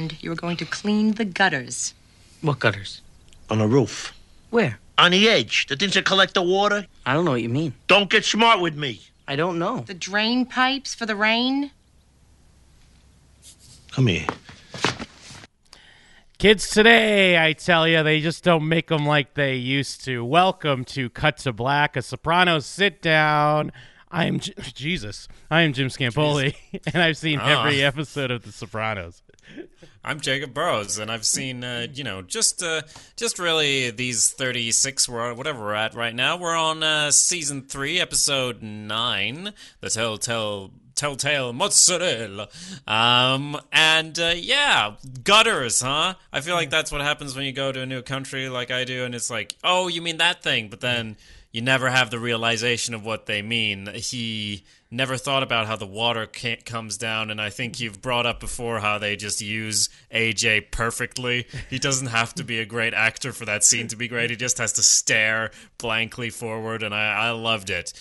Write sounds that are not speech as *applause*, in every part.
and you were going to clean the gutters. What gutters? On the roof. Where? On the edge. The things that collect the water. I don't know what you mean. Don't get smart with me. I don't know. The drain pipes for the rain? Come here. Kids today, I tell you, they just don't make them like they used to. Welcome to Cut to Black, a Sopranos sit down. I am J- *laughs* Jesus. I am Jim Scampoli, *laughs* and I've seen Ah. every episode of The Sopranos. I'm Jacob Burrows, and I've seen, uh, you know, just uh, just really these 36, we're, whatever we're at right now. We're on uh, season 3, episode 9, The Telltale Telltale Mozzarella. Um, and uh, yeah, gutters, huh? I feel like that's what happens when you go to a new country like I do, and it's like, oh, you mean that thing, but then you never have the realization of what they mean. He never thought about how the water comes down, and I think you've brought up before how they just use AJ perfectly. He doesn't have to be a great actor for that scene to be great. He just has to stare blankly forward, and I, I loved it.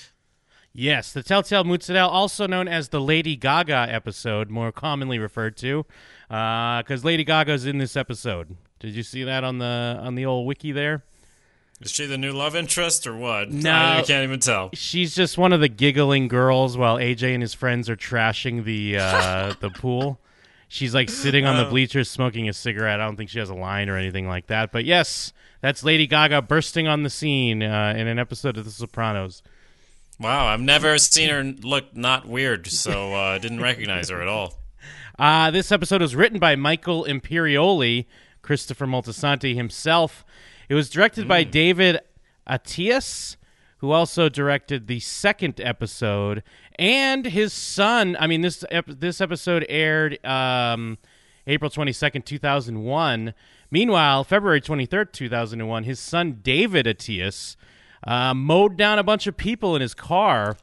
Yes, the Telltale Mozzarella, also known as the Lady Gaga episode, more commonly referred to, uh, because Lady Gaga's in this episode. Did you see that on the on the old wiki there? Is she the new love interest or what? No. I, I can't even tell. She's just one of the giggling girls while AJ and his friends are trashing the uh, *laughs* the pool. She's like sitting on the Oh. bleachers smoking a cigarette. I don't think she has a line or anything like that. But yes, that's Lady Gaga bursting on the scene uh, in an episode of The Sopranos. Wow, I've never seen her look not weird, so I uh, didn't recognize her at all. *laughs* Uh, this episode was written by Michael Imperioli, Christopher Moltisanti himself. It was directed by David Attias, who also directed the second episode, and his son. I mean, this ep- this episode aired um, April twenty second, two thousand one. Meanwhile, February twenty third, two thousand and one, his son David Attias uh, mowed down a bunch of people in his car.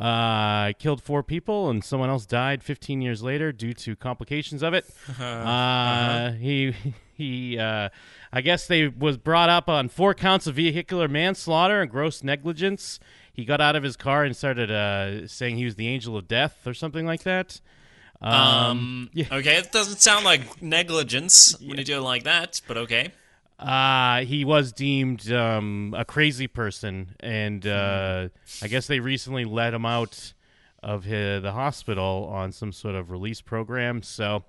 Uh, killed four people, and someone else died 15 years later due to complications of it. *laughs* Uh, He *laughs* he. Uh, I guess they was brought up on four counts of vehicular manslaughter and gross negligence. He got out of his car and started uh, saying he was the angel of death or something like that. Um, yeah okay, it doesn't sound like negligence when you do it like that, but okay. Uh, he was deemed um, a crazy person, and uh, I guess they recently let him out of hi the hospital on some sort of release program. So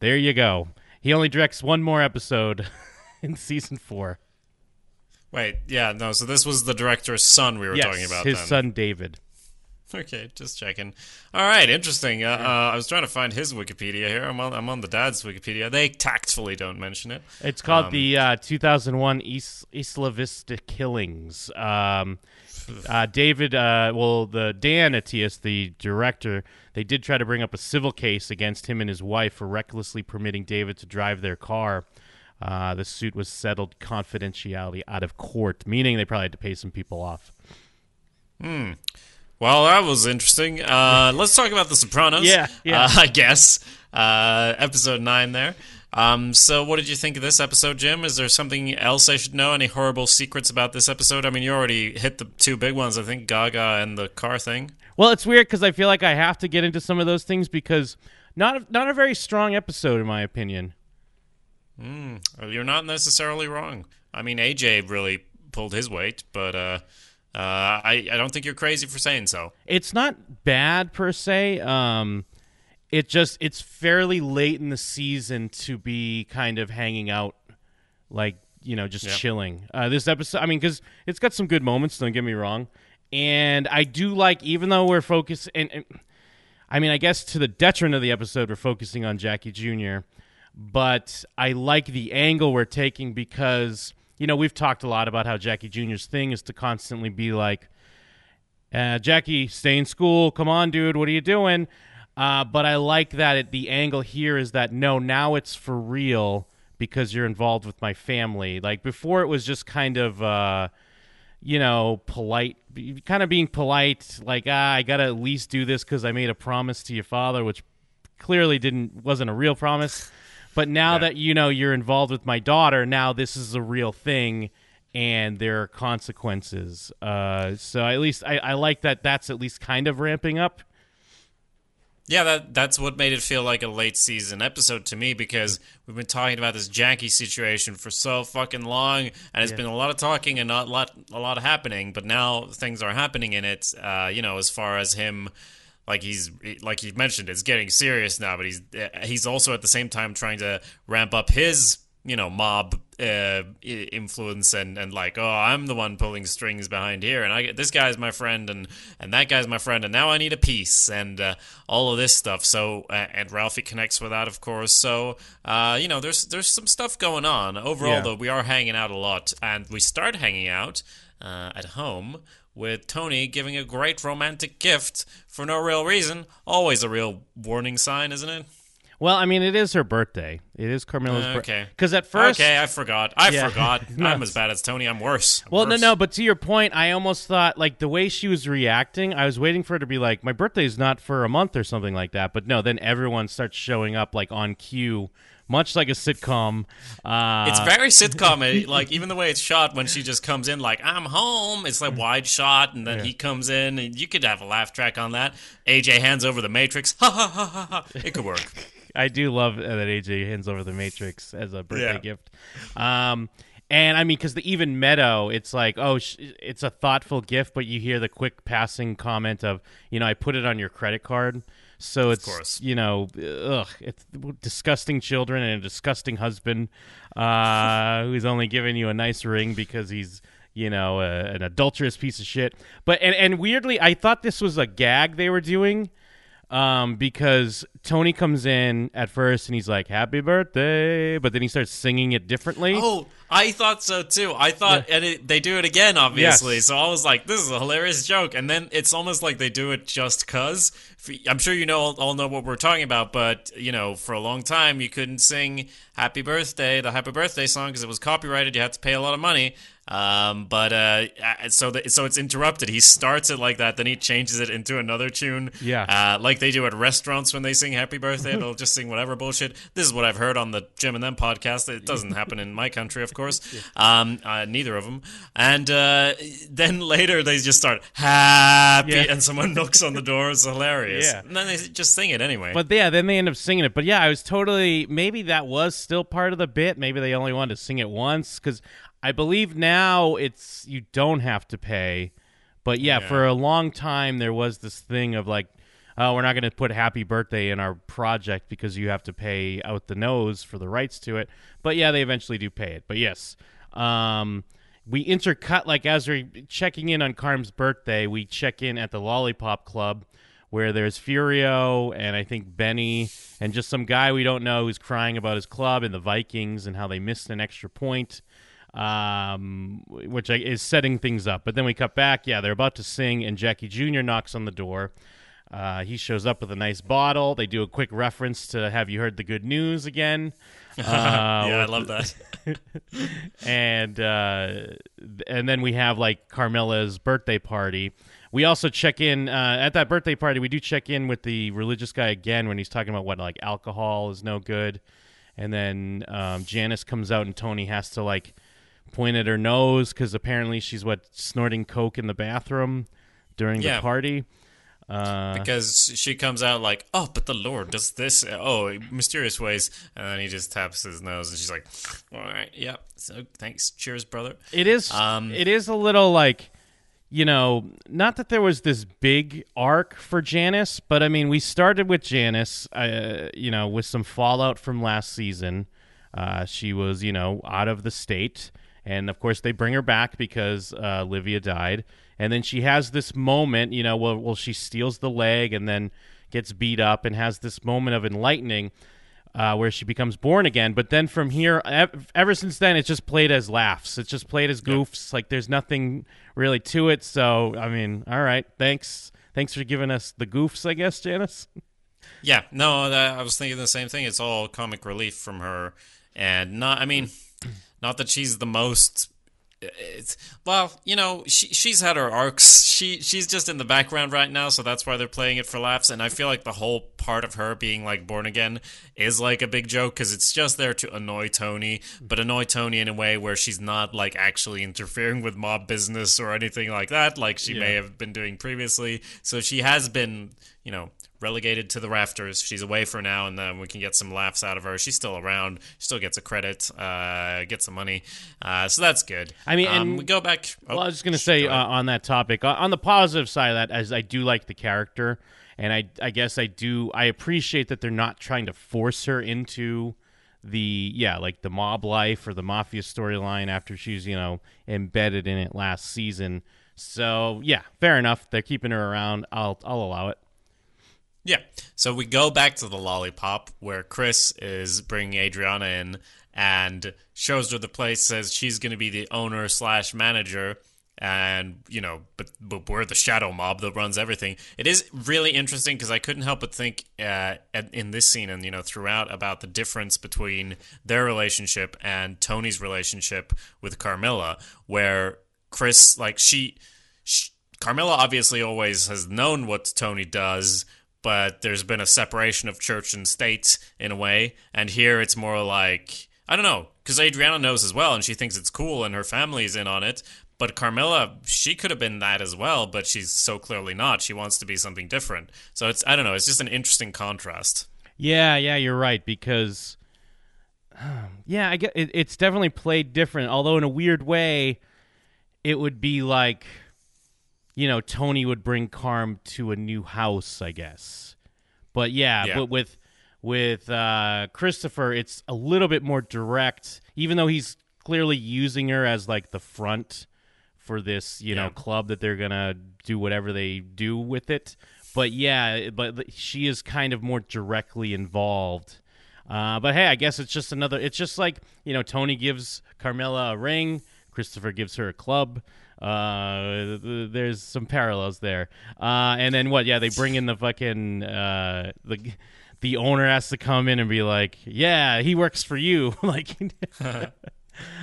there you go. He only directs one more episode *laughs* in season four. Wait, yeah, no, so this was the director's son we were yes, talking about his then. son David. Okay, just checking. All right, interesting. Uh, uh, I was trying to find his Wikipedia here. I'm on, I'm on the dad's Wikipedia. They tactfully don't mention it. It's called Um, the uh, 2001 Is- Isla Vista Killings. Um, uh, David, uh, well, the Dan Attias, the director, they did try to bring up a civil case against him and his wife for recklessly permitting David to drive their car. Uh, the suit was settled confidentiality out of court, meaning they probably had to pay some people off. Well, that was interesting. Uh, let's talk about The Sopranos. Yeah, yeah. Uh, I guess. Uh, episode 9 there. Um, so, what did you think of this episode, Jim? Is there something else I should know? Any horrible secrets about this episode? I mean, you already hit the two big ones, I think Gaga and the car thing. Well, it's weird because I feel like I have to get into some of those things because not not a very strong episode in my opinion. Uh, You're not necessarily wrong. I mean, AJ really pulled his weight, but uh, uh, I, I don't think you're crazy for saying so. it's not bad per se. Um, it just it's fairly late in the season to be kind of hanging out, like you know, just Yeah. chilling. Uh, this episode, I mean, because it's got some good moments. Don't get me wrong, and I do like, even though we're focused, and, and I mean, I guess to the detriment of the episode, we're focusing on Jackie Jr. But I like the angle we're taking because you know we've talked a lot about how Jackie Jr.'s thing is to constantly be like, uh, Jackie, stay in school. Come on, dude. What are you doing? Uh, but I like that it, the angle here is that no, now it's for real because you're involved with my family. Like before, it was just kind of, uh, you know, polite, kind of being polite. Like ah, I gotta at least do this because I made a promise to your father, which clearly didn't wasn't a real promise. But now that you know you're involved with my daughter, now this is a real thing, and there are consequences. Uh, so at least I, I like that. That's at least kind of ramping up. Yeah, that that's what made it feel like a late season episode to me because we've been talking about this Jackie situation for so fucking long, and it's been a lot of talking and not a lot a lot happening. But now things are happening in it. Uh, you know, as far as him, like he's like you mentioned, it's getting serious now. But he's he's also at the same time trying to ramp up his you know mob uh, influence and and like oh I'm the one pulling strings behind here and I get this guy's my friend and and that guy's my friend and now I need a piece and uh, all of this stuff so uh, and Ralphie connects with that of course so uh, you know there's there's some stuff going on overall Yeah. though we are hanging out a lot and we start hanging out uh, at home with Tony giving a great romantic gift for no real reason always a real warning sign isn't it Well, I mean, it is her birthday. It is Carmela's Uh, birthday. okay. Because at first, okay, I forgot. I Yeah. forgot. *laughs* No. I'm as bad as Tony. I'm worse. I'm Well, no, worse. no, but to your point, I almost thought like the way she was reacting, I was waiting for her to be like, "My birthday is not for a month" or something like that. But no, then everyone starts showing up like on cue, much like a sitcom. Uh, It's very *laughs* sitcom. like even the way it's shot when she just comes in, like I'm home. It's like wide shot, and then he comes in, and you could have a laugh track on that. AJ hands over the Matrix. *laughs* Ha ha ha ha ha. It could work. I do love that AJ hands over the Matrix as a birthday Yeah. gift. Um, and I mean, because the even Meadow, it's like, oh, sh- it's a thoughtful gift, but you hear the quick passing comment of, you know, I put it on your credit card. So it's, course. you know, ugh, it's disgusting children and a disgusting husband uh, *laughs* who's only giving you a nice ring because he's, you know, a, an adulterous piece of shit. But and, and weirdly, I thought this was a gag they were doing um, because Tony comes in at first and he's like, "Happy birthday," but then he starts singing it differently. Oh, I thought so too. I thought, and it, they do it again, obviously. Yes. So I was like, "This is a hilarious joke," and then it's almost like they do it just cause. I'm sure you know all know what we're talking about, but you know, for a long time you couldn't sing "Happy Birthday," the Happy Birthday song, because it was copyrighted. You had to pay a lot of money. Um, but uh, so the, so it's interrupted. He starts it like that, then he changes it into another tune. Yeah. Uh, like they do at restaurants when they sing "Happy Birthday," they'll just sing whatever bullshit. This is what I've heard on the Jim and Them podcast. It doesn't happen in my country, of course. *laughs* Um, uh, neither of them. And uh, then later they just start happy, Yeah. and someone knocks on the door. It's hilarious. Yeah. And then they just sing it anyway. But yeah, then they end up singing it. But yeah, I was totally maybe that was still part of the bit. Maybe they only wanted to sing it once because I believe now it's you don't have to pay. But yeah, Yeah. for a long time there was this thing of like, oh, we're not going to put "Happy Birthday" in our project because you have to pay out the nose for the rights to it. But yeah, they eventually do pay it. But yes, um, we intercut like as we're checking in on Carm's birthday, we check in at the Lollipop Club where there's Furio and I think Benny and just some guy we don't know who's crying about his club and the Vikings and how they missed an extra point, um, which is setting things up. But then we cut back. Yeah, they're about to sing, and Jackie Jr. knocks on the door. Uh, he shows up with a nice bottle. They do a quick reference to "Have you heard the good news again?" *laughs* Uh, yeah, I love that. *laughs* and uh, and then we have like Carmela's birthday party. We also check in uh, at that birthday party. We do check in with the religious guy again when he's talking about what like alcohol is no good, and then um, Janice comes out and Tony has to like point at her nose because apparently she's what snorting coke in the bathroom during Yeah. the party. Uh, because she comes out like, "Oh, but the Lord does this. Oh, mysterious ways," and then he just taps his nose, and she's like, "All right, yeah. So thanks, cheers, brother." It is. Um, it is a little like, you know, not that there was this big arc for Janice, but I mean, we started with Janice, uh, you know, with some fallout from last season. Uh, she was, you know, out of the state, and of course they bring her back because uh, Livia died, and then she has this moment, you know, well, well, she steals the leg and then gets beat up and has this moment of enlightening uh, where she becomes born again. But then from here, ev- ever since then, it's just played as laughs. It's just played as goofs. Like there's nothing really to it. So I mean, all right, thanks, thanks for giving us the goofs, I guess, Janice. *laughs* Yeah, no, I was thinking the same thing. It's all comic relief from her, and not. I mean, not that she's the most. It's well, you know, she she's had her arcs. She she's just in the background right now, so that's why they're playing it for laughs. And I feel like the whole part of her being like born again is like a big joke because it's just there to annoy Tony, but annoy Tony in a way where she's not like actually interfering with mob business or anything like that, like she may have been doing previously. So she has been, you know, relegated to the rafters. She's away for now, and then we can get some laughs out of her. She's still around. She still gets a credit, uh, gets some money. Uh, so that's good. I mean, um, and- we go back. oh, well, I was just gonna say go uh, on that topic, uh, on the positive side of that, as I do like the character, and I, I guess I do, I appreciate that they're not trying to force her into the, yeah, like the mob life or the mafia storyline after she's, you know, embedded in it last season. So yeah, fair enough. They're keeping her around. I'll, I'll allow it. Yeah. So we go back to the lollipop where Chris is bringing Adriana in and shows her the place, says she's going to be the owner slash manager. And, you know, but, but we're the shadow mob that runs everything. It is really interesting because I couldn't help but think uh, in this scene and, you know, throughout about the difference between their relationship and Tony's relationship with Carmela, where Chris, like, she, she Carmela obviously always has known what Tony does, but there's been a separation of church and state in a way. And here it's more like, I don't know, because Adriana knows as well, and she thinks it's cool, and her family's in on it. But Carmela, she could have been that as well, but she's so clearly not. She wants to be something different. So it's, I don't know, it's just an interesting contrast. Yeah, yeah, you're right because *sighs* yeah, I get it, it's definitely played different. Although in a weird way, it would be like you know Tony would bring Carm to a new house, I guess. But yeah, Yeah. but with with uh, Christopher, it's a little bit more direct. Even though he's clearly using her as like the front for this, you know, club that they're gonna do whatever they do with it. But yeah, but she is kind of more directly involved. Uh, but hey, I guess it's just another. It's just like you know, Tony gives Carmela a ring, Christopher gives her a club. Uh, there's some parallels there. Uh, and then what? Yeah, they bring in the fucking uh, the the owner has to come in and be like, yeah, he works for you, *laughs* like. *laughs*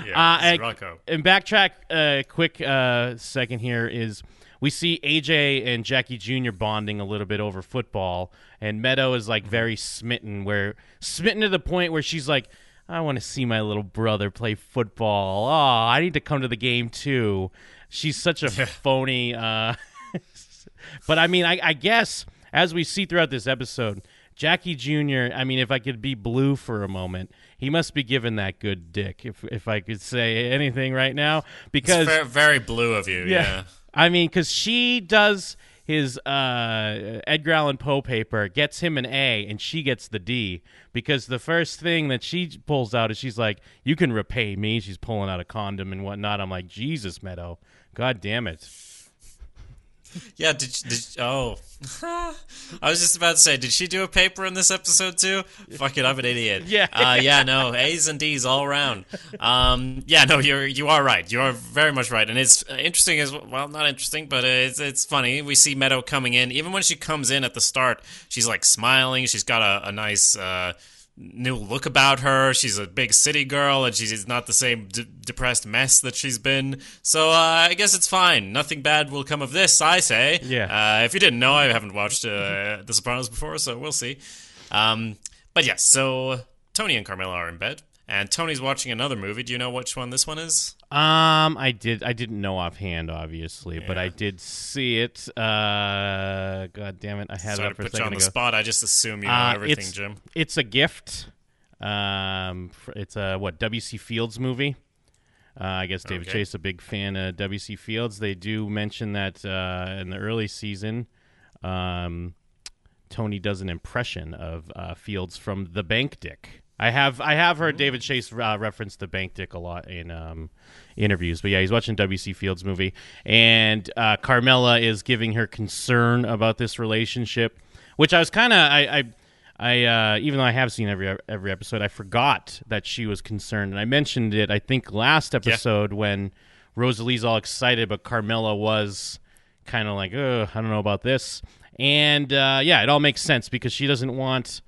Yeah, Uh, and- and backtrack a quick uh, second here is we see AJ and Jackie Jr. bonding a little bit over football, and Meadow is like very smitten, where smitten to the point where she's like, "I want to see my little brother play football. Oh, I need to come to the game too." She's such a *laughs* phony. Uh, *laughs* but I mean, I, I guess as we see throughout this episode, Jackie Jr. I mean, if I could be blue for a moment, he must be given that good dick. If if I could say anything right now, because very, very blue of you, yeah. I mean, because she does his uh, Edgar Allan Poe paper, gets him an A, and she gets the D. Because the first thing that she pulls out is she's like, "You can repay me." She's pulling out a condom and whatnot. I'm like, Jesus, Meadow, God damn it. Yeah, did, did oh, *laughs* I was just about to say, did she do a paper in this episode too? Fuck it, I'm an idiot. Yeah. uh, yeah, no, A's and D's all around. Um, yeah, no, you're you are right. You are very much right, and it's uh, interesting as well. Not interesting, but it's it's funny. We see Meadow coming in. Even when she comes in at the start, she's like smiling. She's got a, a nice. Uh, New look about her. She's a big city girl, and she's not the same d- depressed mess that she's been. So uh, I guess it's fine. Nothing bad will come of this, I say. Yeah. Uh, if you didn't know, I haven't watched uh, The Sopranos before, so we'll see. Um, but yes, so Tony and Carmela are in bed, and Tony's watching another movie. Do you know which one this one is? Um, I did. I didn't know offhand, obviously, but I did see it. Uh, God damn it, I had Sorry it up for a put you on the ago. spot. I just assume you know Uh, everything, it's, Jim. It's a gift. Um, it's a what W.C. Fields movie. Uh, I guess David Okay. Chase a big fan of W.C. Fields. They do mention that uh, in the early season, um, Tony does an impression of uh, Fields from The Bank Dick. I have I have heard David Chase uh, reference the Bank Dick a lot in um, interviews, but yeah, he's watching W.C. Fields movie, and uh, Carmela is giving her concern about this relationship, which I was kind of I. I I uh, even though I have seen every every episode, I forgot that she was concerned, and I mentioned it I think last episode when Rosalie's all excited, but Carmela was kind of like, I don't know about this, and uh, yeah, it all makes sense because she doesn't want.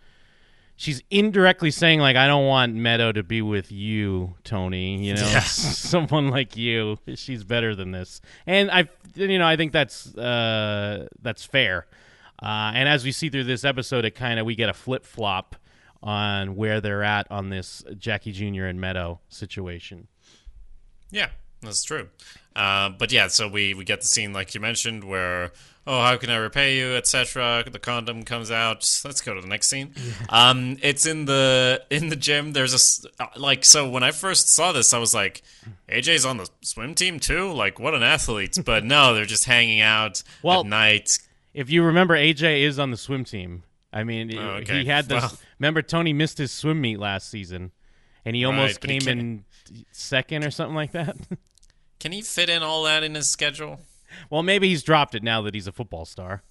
She's indirectly saying like, I don't want Meadow to be with you, Tony. You know, Yeah. *laughs* someone like you. She's better than this, and I, you know, I think that's uh, that's fair. Uh, and as we see through this episode, it kind of we get a flip flop on where they're at on this Jackie Jr. and Meadow situation. Yeah. That's true. Uh, but yeah, so we, we get the scene like you mentioned where oh how can I repay you etc. The condom comes out. Let's go to the next scene. Um, it's in the in the gym. There's a uh, like so when I first saw this, I was like, AJ's on the swim team too. Like what an athlete! *laughs* But no, they're just hanging out Well- at night. If you remember, AJ is on the swim team. I mean, Oh, okay. he had this. Well- remember, Tony missed his swim meet last season, and he almost he came can't- in second or something like that. *laughs* Can he fit in all that in his schedule? Well, maybe he's dropped it now that he's a football star.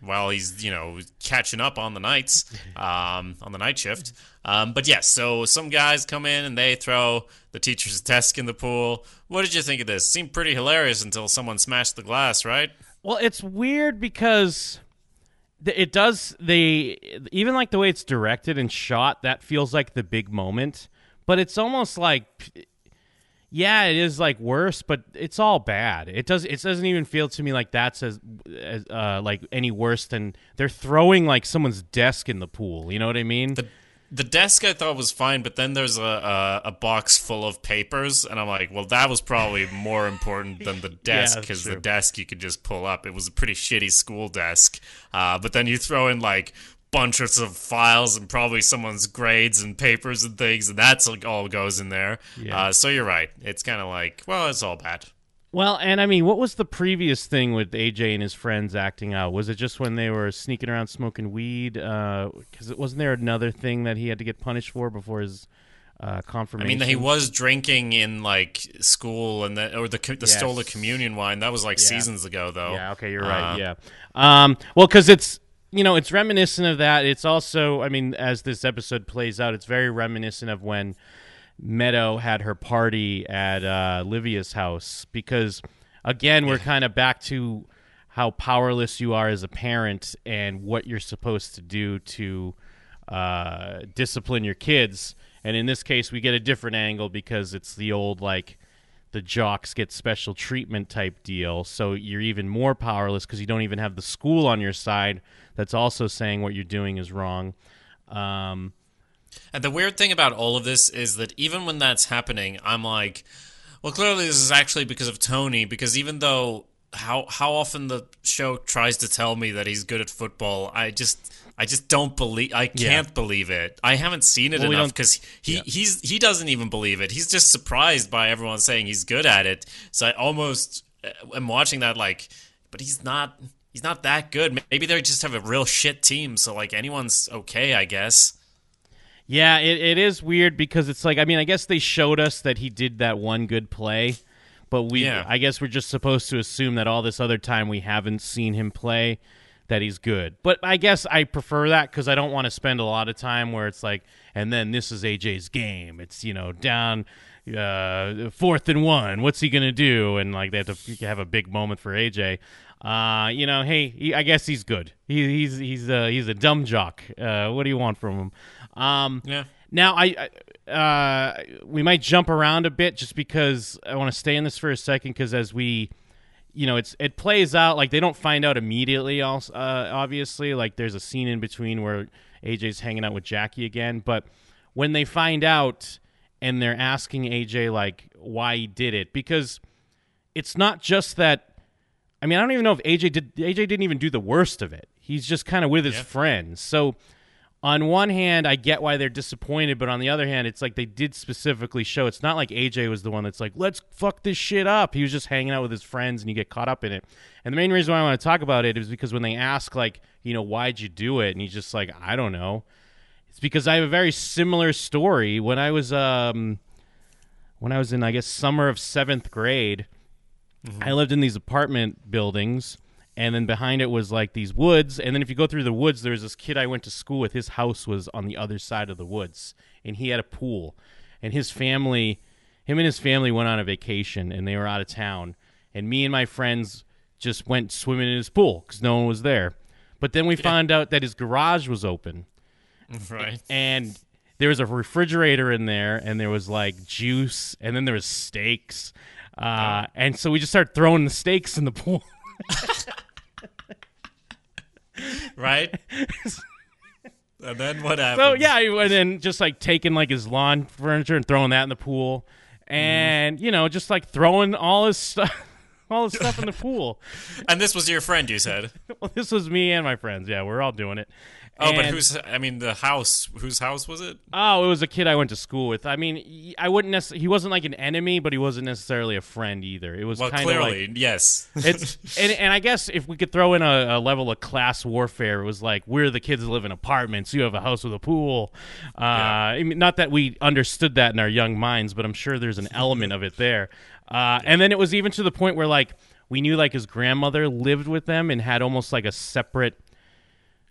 while he's you know catching up on the nights um, on the night shift. Um, but yes so some guys come in and they throw the teacher's desk in the pool. What did you think of this? Seemed pretty hilarious until someone smashed the glass right? Well, it's weird because it does they even like the way it's directed and shot that feels like the big moment, but it's almost like yeah, it is like worse, but it's all bad. It does it doesn't even feel to me like that's as, as uh like any worse than they're throwing like someone's desk in the pool. You know what I mean? the the desk I thought was fine, but then there's a, a, a box full of papers, and I'm like, well, that was probably *laughs* more important than the desk because the desk you could just pull up. It was a pretty shitty school desk, uh, but then you throw in like bunches of files and probably someone's grades and papers and things, and that's like all goes in there. Yeah. Uh, so you're right. It's kind of like, well, it's all bad. Well, and I mean, what was the previous thing with AJ and his friends acting out? Was it just when they were sneaking around smoking weed? Because it wasn't there another thing that he had to get punished for before his uh, I confirmation? mean, he was drinking in like school, and that or the the stole the communion wine. That was like Yeah. seasons ago, though. Yeah. Okay, you're right. Uh, yeah. Um. Well, because it's you know it's reminiscent of that. It's also, I mean, as this episode plays out, it's very reminiscent of when Meadow had her party at uh, Livia's house. Because again, we're kind of back to how powerless you are as a parent and what you're supposed to do to uh, discipline your kids. And in this case, we get a different angle because it's the old like the jocks get special treatment type deal. So you're even more powerless because you don't even have the school on your side that's also saying what you're doing is wrong. Um, And the weird thing about all of this is that even when that's happening, I'm like, well, clearly this is actually because of Tony. Because even though how how often the show tries to tell me that he's good at football, I just I just don't believe. I can't believe it. I haven't seen it Well, enough because he he's he doesn't even believe it. He's just surprised by everyone saying he's good at it. So I almost uh, am watching that like, but he's not. He's not that good. Maybe they just have a real shit team, so like anyone's okay, I guess. yeah, it, it is weird because it's like I mean I guess they showed us that he did that one good play, but we Yeah. I guess we're just supposed to assume that all this other time we haven't seen him play that he's good. But I guess I prefer that because I don't want to spend a lot of time where it's like, and then this is AJ's game. It's you know down uh, fourth and one. What's he gonna do? And like they have to have a big moment for AJ. Uh, you know, hey, he, I guess he's good. He, he's he's uh, he's a dumb jock. Uh, what do you want from him? Um, Yeah. now I, I uh, we might jump around a bit just because I want to stay in this for a second because as we, you know, it's it plays out like they don't find out immediately. Also, uh, obviously, like there's a scene in between where AJ's hanging out with Jackie again, but when they find out and they're asking AJ like why he did it because it's not just that. I mean, I don't even know if AJ did. AJ didn't even do the worst of it. He's just kind of with his Yeah. friends. So on one hand, I get why they're disappointed, but on the other hand, it's like they did specifically show it's not like AJ was the one that's like, let's fuck this shit up. He was just hanging out with his friends and you get caught up in it. And the main reason why I want to talk about it is because when they ask, like, you know, why'd you do it? And he's just like, I don't know. It's because I have a very similar story. When I was, um, when I was in, I guess, summer of seventh grade, I lived in these apartment buildings, and then behind it was like these woods. And then if you go through the woods, there was this kid I went to school with. His house was on the other side of the woods, and he had a pool. And his family, him and his family went on a vacation, and they were out of town. And me and my friends just went swimming in his pool because no one was there. But then we found out that his garage was open *laughs* Right. and there was a refrigerator in there and there was like juice and then there was steaks uh, and so we just started throwing the steaks in the pool *laughs* *laughs* right? and then what happened? so yeah and then just like taking like his lawn furniture and throwing that in the pool and you know, just like throwing all his stuff, *laughs* all the stuff in the pool. *laughs* And this was your friend, you said. *laughs* Well, this was me and my friends. Yeah, we're all doing it. Oh, but And- whose? I mean, the house. Whose house was it? Oh, it was a kid I went to school with. I mean, I wouldn't necessarily. He wasn't like an enemy, but he wasn't necessarily a friend either. It was Well, kind of clearly, like yes. it's and, and I guess if we could throw in a, a level of class warfare, it was like we're the kids that live in apartments. You have a house with a pool. Uh, I mean, not that we understood that in our young minds, but I'm sure there's an element of it there. Uh, and then it was even to the point where like we knew like his grandmother lived with them and had almost like a separate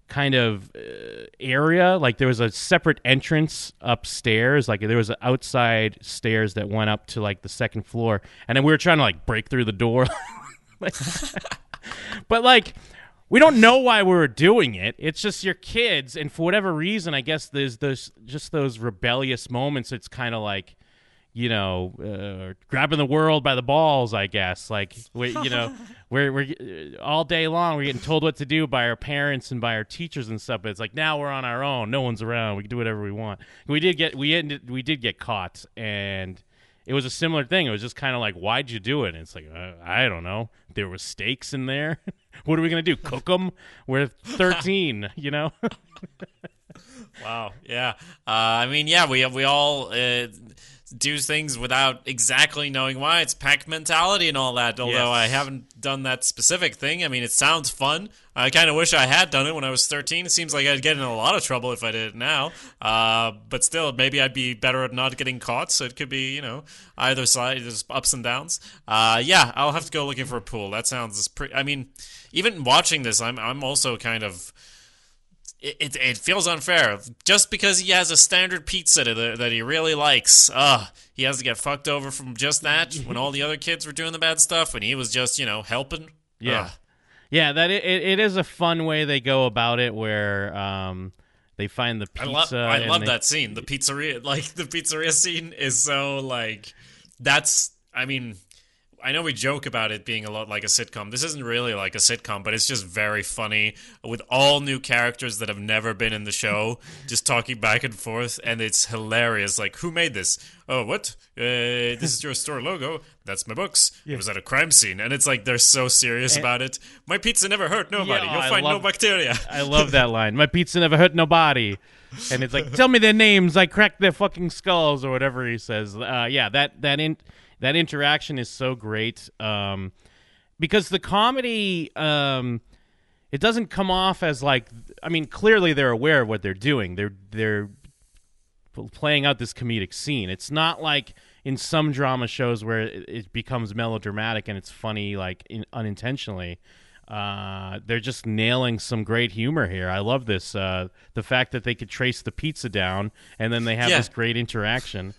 kind of uh, area. Like there was a separate entrance upstairs. Like there was an outside stairs that went up to like the second floor. And then we were trying to like break through the door. *laughs* Like- *laughs* but like we don't know why we were doing it. It's just your kids. And for whatever reason i guess there's those just those rebellious moments it's kind of like you know, uh, grabbing the world by the balls. I guess, like we, you know, *laughs* we're we're uh, all day long we're getting told what to do by our parents and by our teachers and stuff. But it's like now we're on our own. No one's around. We can do whatever we want. We did get we ended, we did get caught, and it was a similar thing. It was just kind of like, why'd you do it? And it's like, uh, I don't know. There was steaks in there. *laughs* what are we gonna do? Cook them? We're thirteen. *laughs* You know. Wow. Yeah. Uh, I mean, yeah, we we all uh, do things without exactly knowing why. It's pack mentality and all that. Although Yes. I haven't done that specific thing. I mean, it sounds fun. I kind of wish I had done it when I was 13. It seems like I'd get in a lot of trouble if I did it now. Uh, but still, maybe I'd be better at not getting caught. So it could be, you know, either side. There's ups and downs. Uh, yeah, I'll have to go looking for a pool. That sounds pretty. I mean, even watching this, I'm I'm also kind of it, it, it feels unfair. Just because he has a standard pizza that, that he really likes, uh, he has to get fucked over from just that *laughs* when all the other kids were doing the bad stuff and he was just, you know, helping. Yeah. Ugh. Yeah, that it, it, is a fun way they go about it, where um, they find the I pizza. love I love they- that scene. The pizzeria like the pizzeria scene is so like that's I mean I know we joke about it being a lot like a sitcom. This isn't really like a sitcom, but it's just very funny with all new characters that have never been in the show, *laughs* just talking back and forth, and it's hilarious. Like, who made this? Oh, what? Uh, this is your store logo. That's my books. It was at a crime scene, and it's like they're so serious about it. My pizza never hurt nobody. Yeah, You'll I find no bacteria. I love that line. My pizza never hurt nobody. And it's like, tell me their names. I cracked their fucking skulls, or whatever he says. Uh, yeah, that that in that interaction is so great. Um, because the comedy, um, it doesn't come off as like. I mean, clearly they're aware of what they're doing. They're they're playing out this comedic scene. It's not like in some drama shows where it, it becomes melodramatic and it's funny like in, unintentionally. Uh, they're just nailing some great humor here. I love this. Uh, the fact that they could trace the pizza down and then they have Yeah. this great interaction.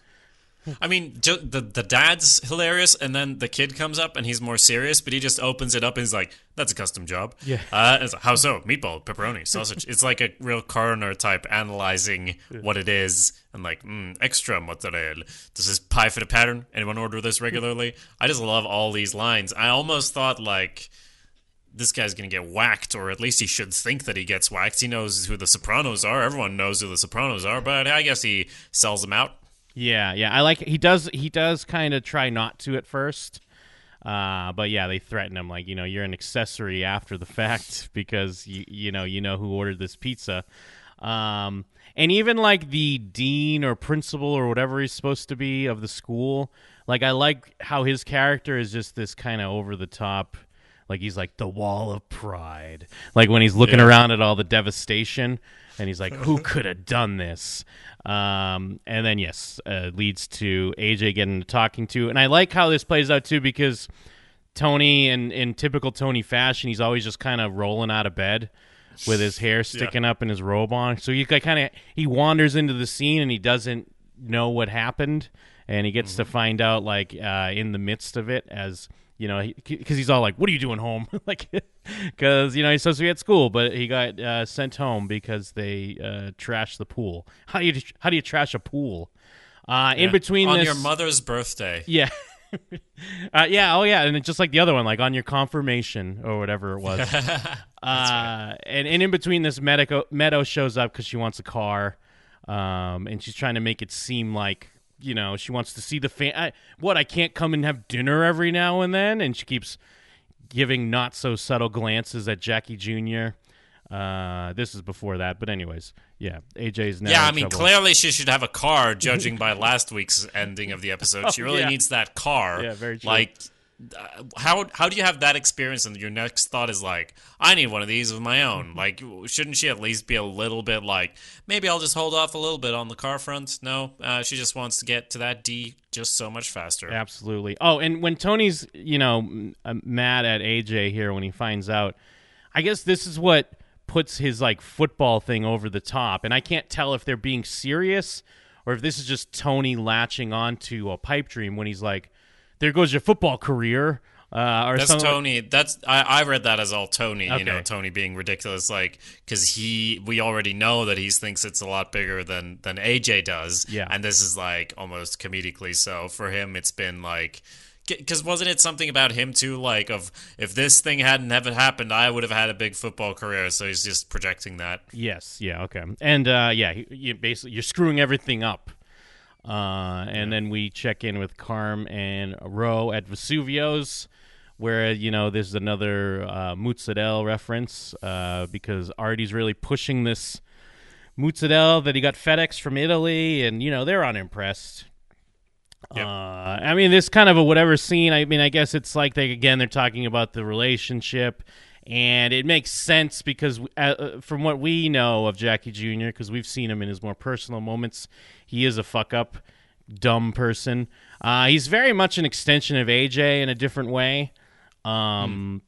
I mean, the the dad's hilarious, and then the kid comes up and he's more serious, but he just opens it up and he's like, "That's a custom job." Yeah. Uh, like, how so? Meatball, pepperoni, sausage. it's like a real coroner type analyzing what it is and like, mm, extra mozzarella. Does this pie fit a pattern? Anyone order this regularly? I just love all these lines. I almost thought like. This guy's gonna get whacked, or at least he should think that he gets whacked. He knows who the Sopranos are. Everyone knows who the Sopranos are, but I guess he sells them out. Yeah, yeah. I like he does he does kind of try not to at first. Uh, but yeah, they threaten him like, you know, you're an accessory after the fact *laughs* because you you know, you know who ordered this pizza. Um, and even like the dean or principal or whatever he's supposed to be of the school, like I like how his character is just this kind of over the top like he's like the wall of pride. Like when he's looking Yeah. around at all the devastation and he's like, who could have done this? Um, and then yes, uh, leads to AJ getting to talking to. And I like how this plays out too because Tony, in in typical Tony fashion, he's always just kind of rolling out of bed with his hair sticking up and his robe on. So you kind of he wanders into the scene and he doesn't know what happened, and he gets to find out like uh, in the midst of it as. You know, because he's all like, "What are you doing home?" *laughs* like, because you know he's supposed to be at school, but he got uh, sent home because they uh, trashed the pool. How do you how do you trash a pool? Uh, in between on this, your mother's birthday. yeah. *laughs* uh, yeah, oh yeah, and it's just like the other one, like on your confirmation or whatever it was. *laughs* uh, and, and in between this, Meadow, Meadow shows up because she wants a car, um, and she's trying to make it seem like you know she wants to see the fan. I, what I can't come and have dinner every now and then, and she keeps giving not so subtle glances at Jackie Jr. Uh, this is before that, but anyways, yeah, AJ's now. Yeah, I mean, trouble. clearly she should have a car, *laughs* judging by last week's ending of the episode. She really Oh, yeah. needs that car. Yeah, very true. Like, how how do you have that experience and your next thought is like, I need one of these of my own? Like, shouldn't she at least be a little bit like, maybe I'll just hold off a little bit on the car front? No, uh, she just wants to get to that D just so much faster. Absolutely. Oh, and when Tony's, you know, m- uh, mad at AJ here when he finds out, I guess this is what puts his like football thing over the top. And I can't tell if they're being serious or if this is just Tony latching onto a pipe dream when he's like, "There goes your football career," uh, or That's like- Tony. That's I, I read that as all Tony. You know, Tony being ridiculous, like because he we already know that he thinks it's a lot bigger than than AJ does. Yeah. and this is like almost comedically so for him. It's been like. Because wasn't it something about him too? Like, of if this thing hadn't ever happened, I would have had a big football career. So he's just projecting that. Yes. Yeah. Okay. And uh, yeah, you basically you're screwing everything up. Uh, and then we check in with Carm and Ro at Vesuvio's, where you know this is another uh, reference uh, because Artie's really pushing this mozzarella that he got FedEx from Italy, and you know they're unimpressed. Yep. Uh, I mean, this kind of a whatever scene. I mean, I guess it's like they again they're talking about the relationship, and it makes sense because uh, uh, from what we know of Jackie Jr. because we've seen him in his more personal moments, he is a fuck up, dumb person. Uh, he's very much an extension of AJ in a different way. Um,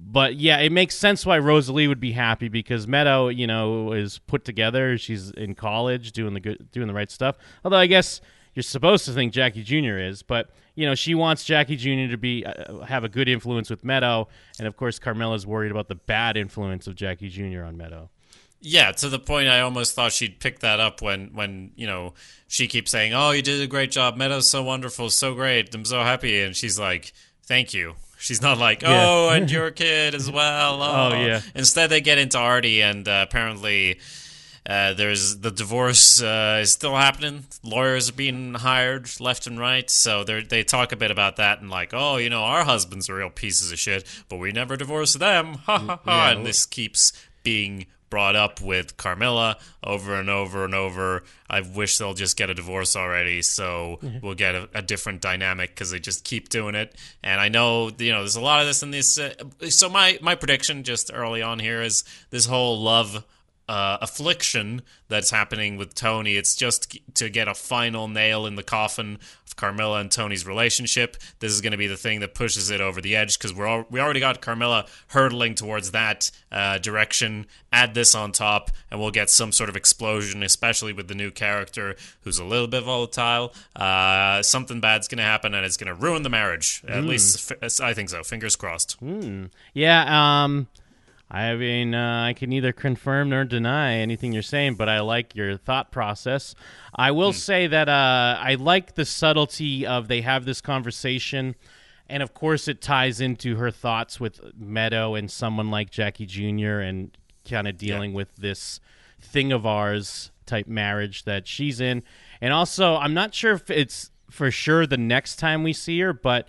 but yeah, it makes sense why Rosalie would be happy because Meadow, you know, is put together. She's in college, doing the good, doing the right stuff. Although I guess you're supposed to think Jackie Jr. is, but you know, she wants Jackie Jr. to be uh, have a good influence with Meadow, and of course, Carmela's worried about the bad influence of Jackie Jr. on Meadow. Yeah, to the point I almost thought she'd pick that up when, when you know, she keeps saying, "Oh, you did a great job. Meadow's so wonderful, so great. I'm so happy." And she's like, "Thank you." She's not like, Yeah. "Oh, and your kid as well." Oh, *laughs* Oh, yeah. Instead, they get into Artie, and uh, apparently, uh, there's the divorce uh, is still happening. Lawyers are being hired left and right, so they they talk a bit about that and like, "Oh, you know, our husbands are real pieces of shit, but we never divorce them." Ha ha ha! And this keeps being brought up with Carmela over and over and over. I wish they'll just get a divorce already, so we'll get a, a different dynamic because they just keep doing it. And I know you know there's a lot of this in this. Uh, so my my prediction just early on here is this whole love. Uh, affliction that's happening with Tony. It's just to get a final nail in the coffin of Carmela and Tony's relationship. This is going to be the thing that pushes it over the edge because we're all, we already got Carmela hurtling towards that uh, direction. Add this on top, and we'll get some sort of explosion, especially with the new character who's a little bit volatile. Uh, something bad's going to happen, and it's going to ruin the marriage. At least I think so. Fingers crossed. Yeah, um, I mean, uh, I can neither confirm nor deny anything you're saying, but I like your thought process. I will say that uh, I like the subtlety of they have this conversation, and of course, it ties into her thoughts with Meadow and someone like Jackie Jr. and kind of dealing with this thing of ours type marriage that she's in. And also, I'm not sure if it's for sure the next time we see her, but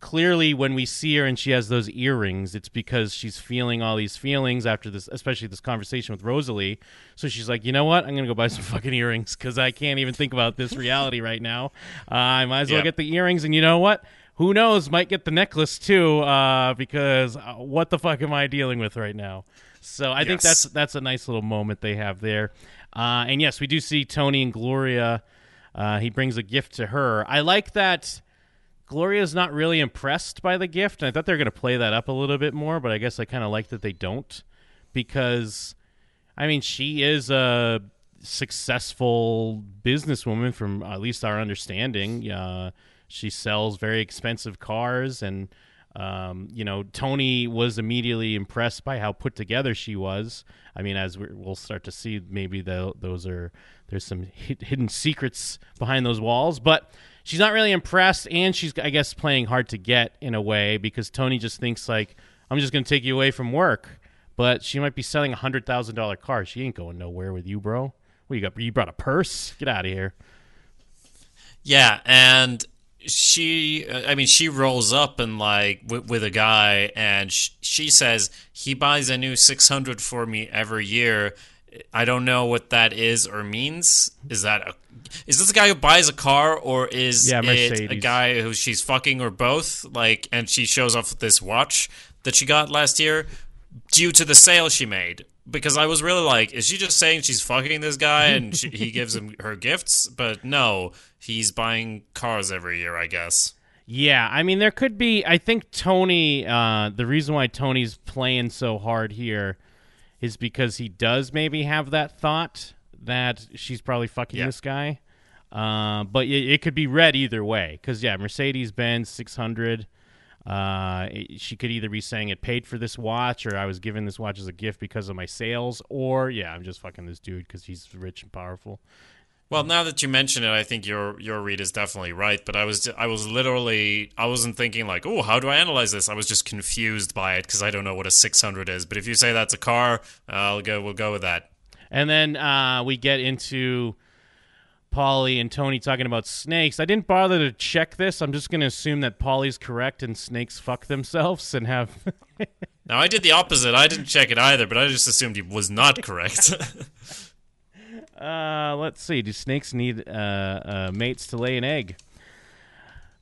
clearly when we see her and she has those earrings it's because she's feeling all these feelings after this especially this conversation with rosalie. So she's like you know what? I'm gonna go buy some *laughs* fucking earrings because i can't even think about this reality right now. Uh, i might as well Yep. get the earrings and you know what? Who knows? Might get the necklace too uh, because uh, what the fuck am i dealing with right now? So i think that's that's a nice little moment they have there. Uh, and yes we do see tony and gloria uh, he brings a gift to her. I like that Gloria's not really impressed by the gift, and I thought they were going to play that up a little bit more, but I guess I kind of like that they don't because, I mean, she is a successful businesswoman from at least our understanding. Uh, she sells very expensive cars, and um, you know, Tony was immediately impressed by how put together she was. I mean, as we we'll start to see, maybe the, those are there's some hid- hidden secrets behind those walls, but she's not really impressed, and she's I guess playing hard to get in a way because Tony just thinks like I'm just going to take you away from work, but she might be selling a hundred thousand dollar car. She ain't going nowhere with you, bro. What you got? You brought a purse? Get out of here. Yeah, and she, I mean, she rolls up and like with, with a guy, and sh- she says he buys a new 600 for me every year. I don't know what that is or means. Is that a is this a guy who buys a car or is Yeah, it a guy who she's fucking or both? Like, and she shows off this watch that she got last year due to the sale she made. Because I was really like, is she just saying she's fucking this guy *laughs* and she, he gives him her gifts? But no, he's buying cars every year, I guess. Yeah, I mean, there could be. I think Tony. Uh, the reason why Tony's playing so hard here is because he does maybe have that thought that she's probably fucking Yeah. this guy. Uh, but it, it could be read either way. Because yeah, Mercedes Benz 600. Uh, it- she could either be saying it paid for this watch, or I was given this watch as a gift because of my sales, or yeah, I'm just fucking this dude because he's rich and powerful. Well, now that you mention it, I think your your read is definitely right. But I was I was literally I wasn't thinking like, oh, how do I analyze this? I was just confused by it because I don't know what a 600 is. But if you say that's a car, I'll go. We'll go with that. And then uh, we get into Paulie and Tony talking about snakes. I didn't bother to check this. I'm just going to assume that Paulie's correct and snakes fuck themselves and have. *laughs* Now I did the opposite. I didn't check it either, but I just assumed he was not correct. *laughs* uh, let's see. Do snakes need uh, uh, mates to lay an egg?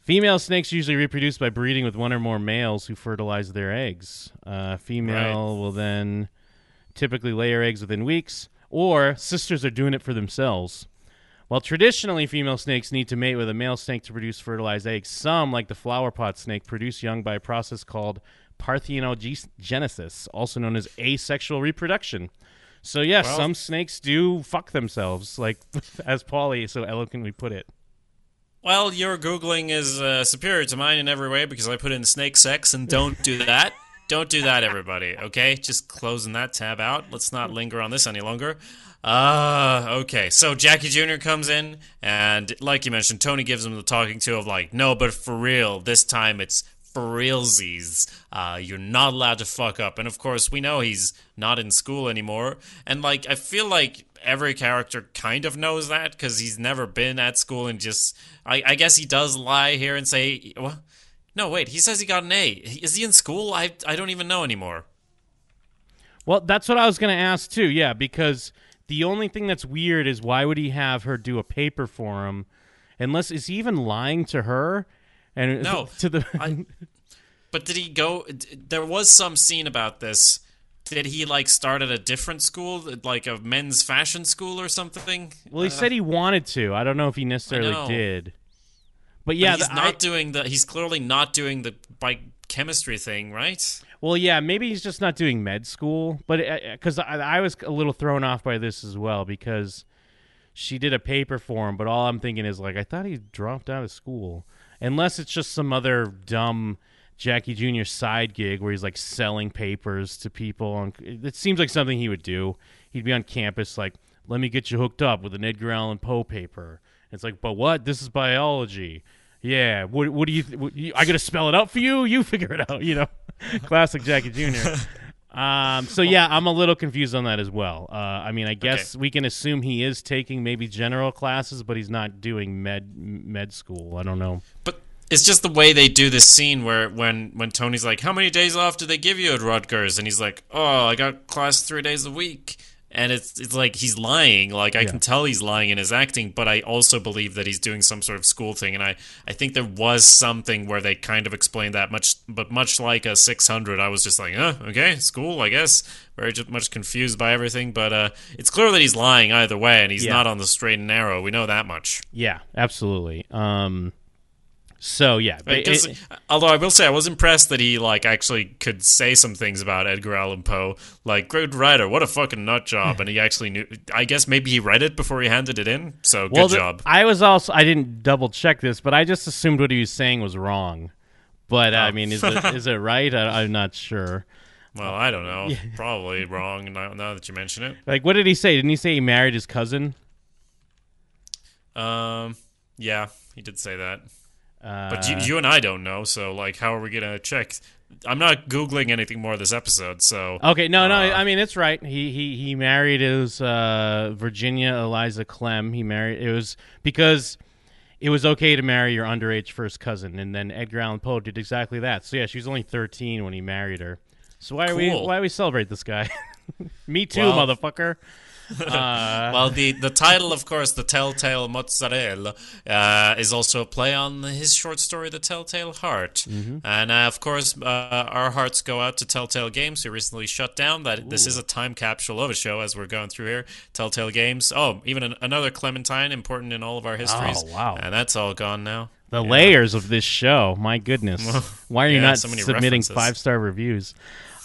Female snakes usually reproduce by breeding with one or more males who fertilize their eggs. Uh, female Right. will then typically lay her eggs within weeks, or sisters are doing it for themselves. While traditionally female snakes need to mate with a male snake to produce fertilized eggs, some, like the flower pot snake, produce young by a process called parthenogenesis, also known as asexual reproduction. So yes, Well- some snakes do fuck themselves, like *laughs* as Paulie so eloquently put it. well, your googling is uh, superior to mine in every way because I put in snake sex and don't do *laughs* that. don't do that, everybody. Okay, just closing that tab out. Let's not linger on this any longer. Uh, okay. So Jackie Jr. comes in, and like you mentioned, Tony gives him the talking to of like, no, but for real, this time it's for realsies. Uh, you're not allowed to fuck up. And of course, we know he's not in school anymore. And like, I feel like every character kind of knows that because he's never been at school and just, I, I guess he does lie here and say, well, no, wait, he says he got an A. Is he in school? I, I don't even know anymore. Well, that's what I was going to ask too. Yeah, because the only thing that's weird is why would he have her do a paper for him? Unless is he even lying to her? And No, to the I- But did he go? There was some scene about this. Did he like start at a different school, like a men's fashion school or something? well, he said he wanted to. I don't know if he necessarily did. But But yeah, he's the- not I- doing the. He's clearly not doing the biochemistry thing, right? Well, yeah, maybe he's just not doing med school, but uh, because I, I was a little thrown off by this as well because she did a paper for him, but all I'm thinking is like I thought he dropped out of school, unless it's just some other dumb Jackie Jr. side gig where he's like selling papers to people. On, it seems like something he would do. He'd be on campus like, "Let me get you hooked up with an Edgar Allan Poe paper." It's like, but what? This is biology. Yeah. What? What do you? What, you I gotta spell it out for you. You figure it out. You know, *laughs* classic Jackie Jr. *laughs* Um, so yeah, I'm a little confused on that as well. Uh, I mean, I guess we can assume he is taking maybe general classes, but he's not doing med med school. I don't know. But it's just the way they do this scene where when when Tony's like, "How many days off do they give you at Rutgers?" and he's like, "Oh, I got class three days a week." And it's it's like he's lying. Like I can tell he's lying in his acting, but I also believe that he's doing some sort of school thing. And I, I think there was something where they kind of explained that much, but much like a 600, I was just like, huh, okay, school, I guess. Very much confused by everything, but uh, it's clear that he's lying either way, and he's Yeah. not on the straight and narrow. We know that much. Yeah, absolutely. Um, so yeah, 'cause- it- although I will say I was impressed that he like actually could say some things about Edgar Allan Poe, like great writer, what a fucking nut job, and he actually knew. I guess maybe he read it before he handed it in. So good well, the- job. I was also I didn't double check this, but I just assumed what he was saying was wrong. But Oh. I mean, is it *laughs* is it right? I, I'm not sure. well, I don't know, probably wrong now, now that you mention it. Like, what did he say? Didn't he say he married his cousin? Um, yeah, he did say that, Uh, but you, you and I don't know. So like, how are we gonna check? I'm not googling anything more this episode, so Okay, no, no. Uh, I mean, it's right. He he he married his uh, Virginia Eliza Clemm. He married. It was because it was okay to marry your underage first cousin, and then Edgar Allan Poe did exactly that. So yeah, she was only 13 when he married her. So why are we why do we celebrate this guy? *laughs* Me too, Well- motherfucker. Uh, well, the, the title, of course, The Telltale Moozadell, uh, is also a play on his short story, The Telltale Heart. Mm-hmm. And, uh, of course, uh, our hearts go out to Telltale Games, who recently shut down. That This is a time capsule of a show as we're going through here. Telltale Games. Oh, even an, another Clementine, important in all of our histories. Oh, wow. And that's all gone now. the layers of this show, my goodness. *laughs* Why are you Yeah, not so submitting five star reviews?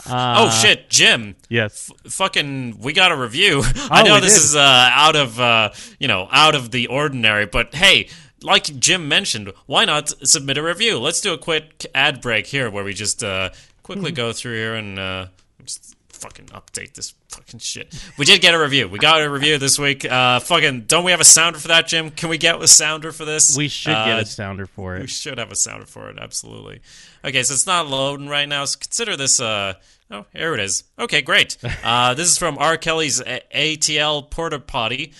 Uh, oh, shit, Jim. Yes. fucking we got a review. *laughs* I Oh, know this did. is uh, out of uh, you know out of the ordinary, but hey, like Jim mentioned, why not submit a review? Let's do a quick ad break here where we just uh, quickly go through here and uh, fucking update this fucking shit. We did get a review. We got a review this week. Uh, fucking don't we have a sounder for that, Jim? Can we get a sounder for this? We should Uh, get a sounder for it. we should have a sounder for it, absolutely. Okay, so it's not loading right now, so consider this, uh, oh, here it is. Okay, great. *laughs* Uh, this is from R. Kelly's A- ATL Porter Potty.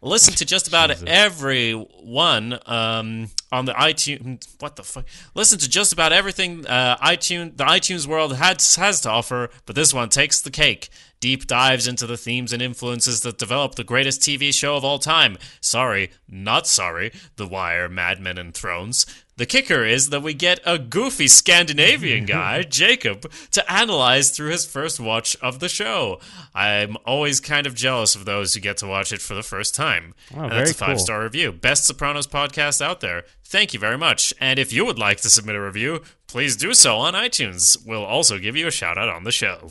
Listen to just about every one um, on the iTunes. What the fuck? Listen to just about everything uh, iTunes the iTunes world has has to offer, but this one takes the cake. Deep dives into the themes and influences that develop the greatest TV show of all time. Sorry, not sorry. The Wire, Mad Men, and Thrones. The kicker is that we get a goofy Scandinavian *laughs* guy, Jacob, to analyze through his first watch of the show. I'm always kind of jealous of those who get to watch it for the first time. Oh, and that's a five cool. star review. Best Sopranos podcast out there. Thank you very much. And if you would like to submit a review, please do so on iTunes. We'll also give you a shout out on the show.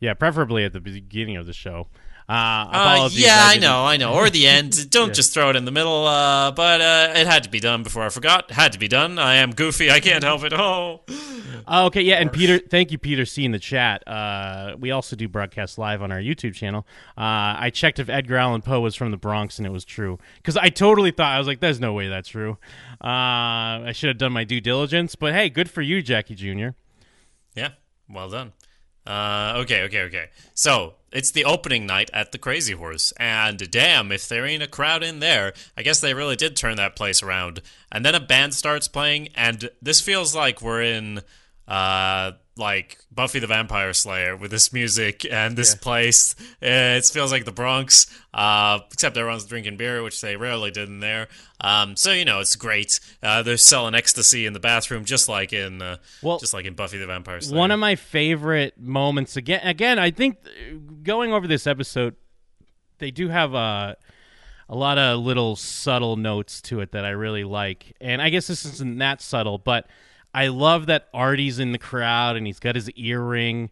Yeah, preferably at the beginning of the show. Uh, Uh, yeah, I didn't- know, I know. Or the end. *laughs* Don't just throw it in the middle. Uh, but uh, it had to be done before I forgot. Had to be done. I am goofy. I can't help it. Oh. Oh, okay, yeah, and Peter, thank you, Peter C in the chat. Uh, we also do broadcast live on our YouTube channel. Uh, I checked if Edgar Allan Poe was from the Bronx, and it was true because I totally thought I was like, "There's no way that's true." Uh, I should have done my due diligence, but hey, good for you, Jackie Jr. Yeah, well done. Uh, okay, okay, okay. So it's the opening night at the Crazy Horse, and damn, if there ain't a crowd in there, I guess they really did turn that place around. And then a band starts playing, and this feels like we're in, uh, like Buffy the Vampire Slayer with this music and this place. Uh, It feels like the Bronx, uh, except everyone's drinking beer, which they rarely did in there. Um, so you know it's great. Uh, they're selling ecstasy in the bathroom, just like in, uh, Well, just like in Buffy the Vampire Slayer. One of my favorite moments again. Again, I think uh, going over this episode, they do have a a lot of little subtle notes to it that I really like. And I guess this isn't that subtle, but I love that Artie's in the crowd and he's got his earring,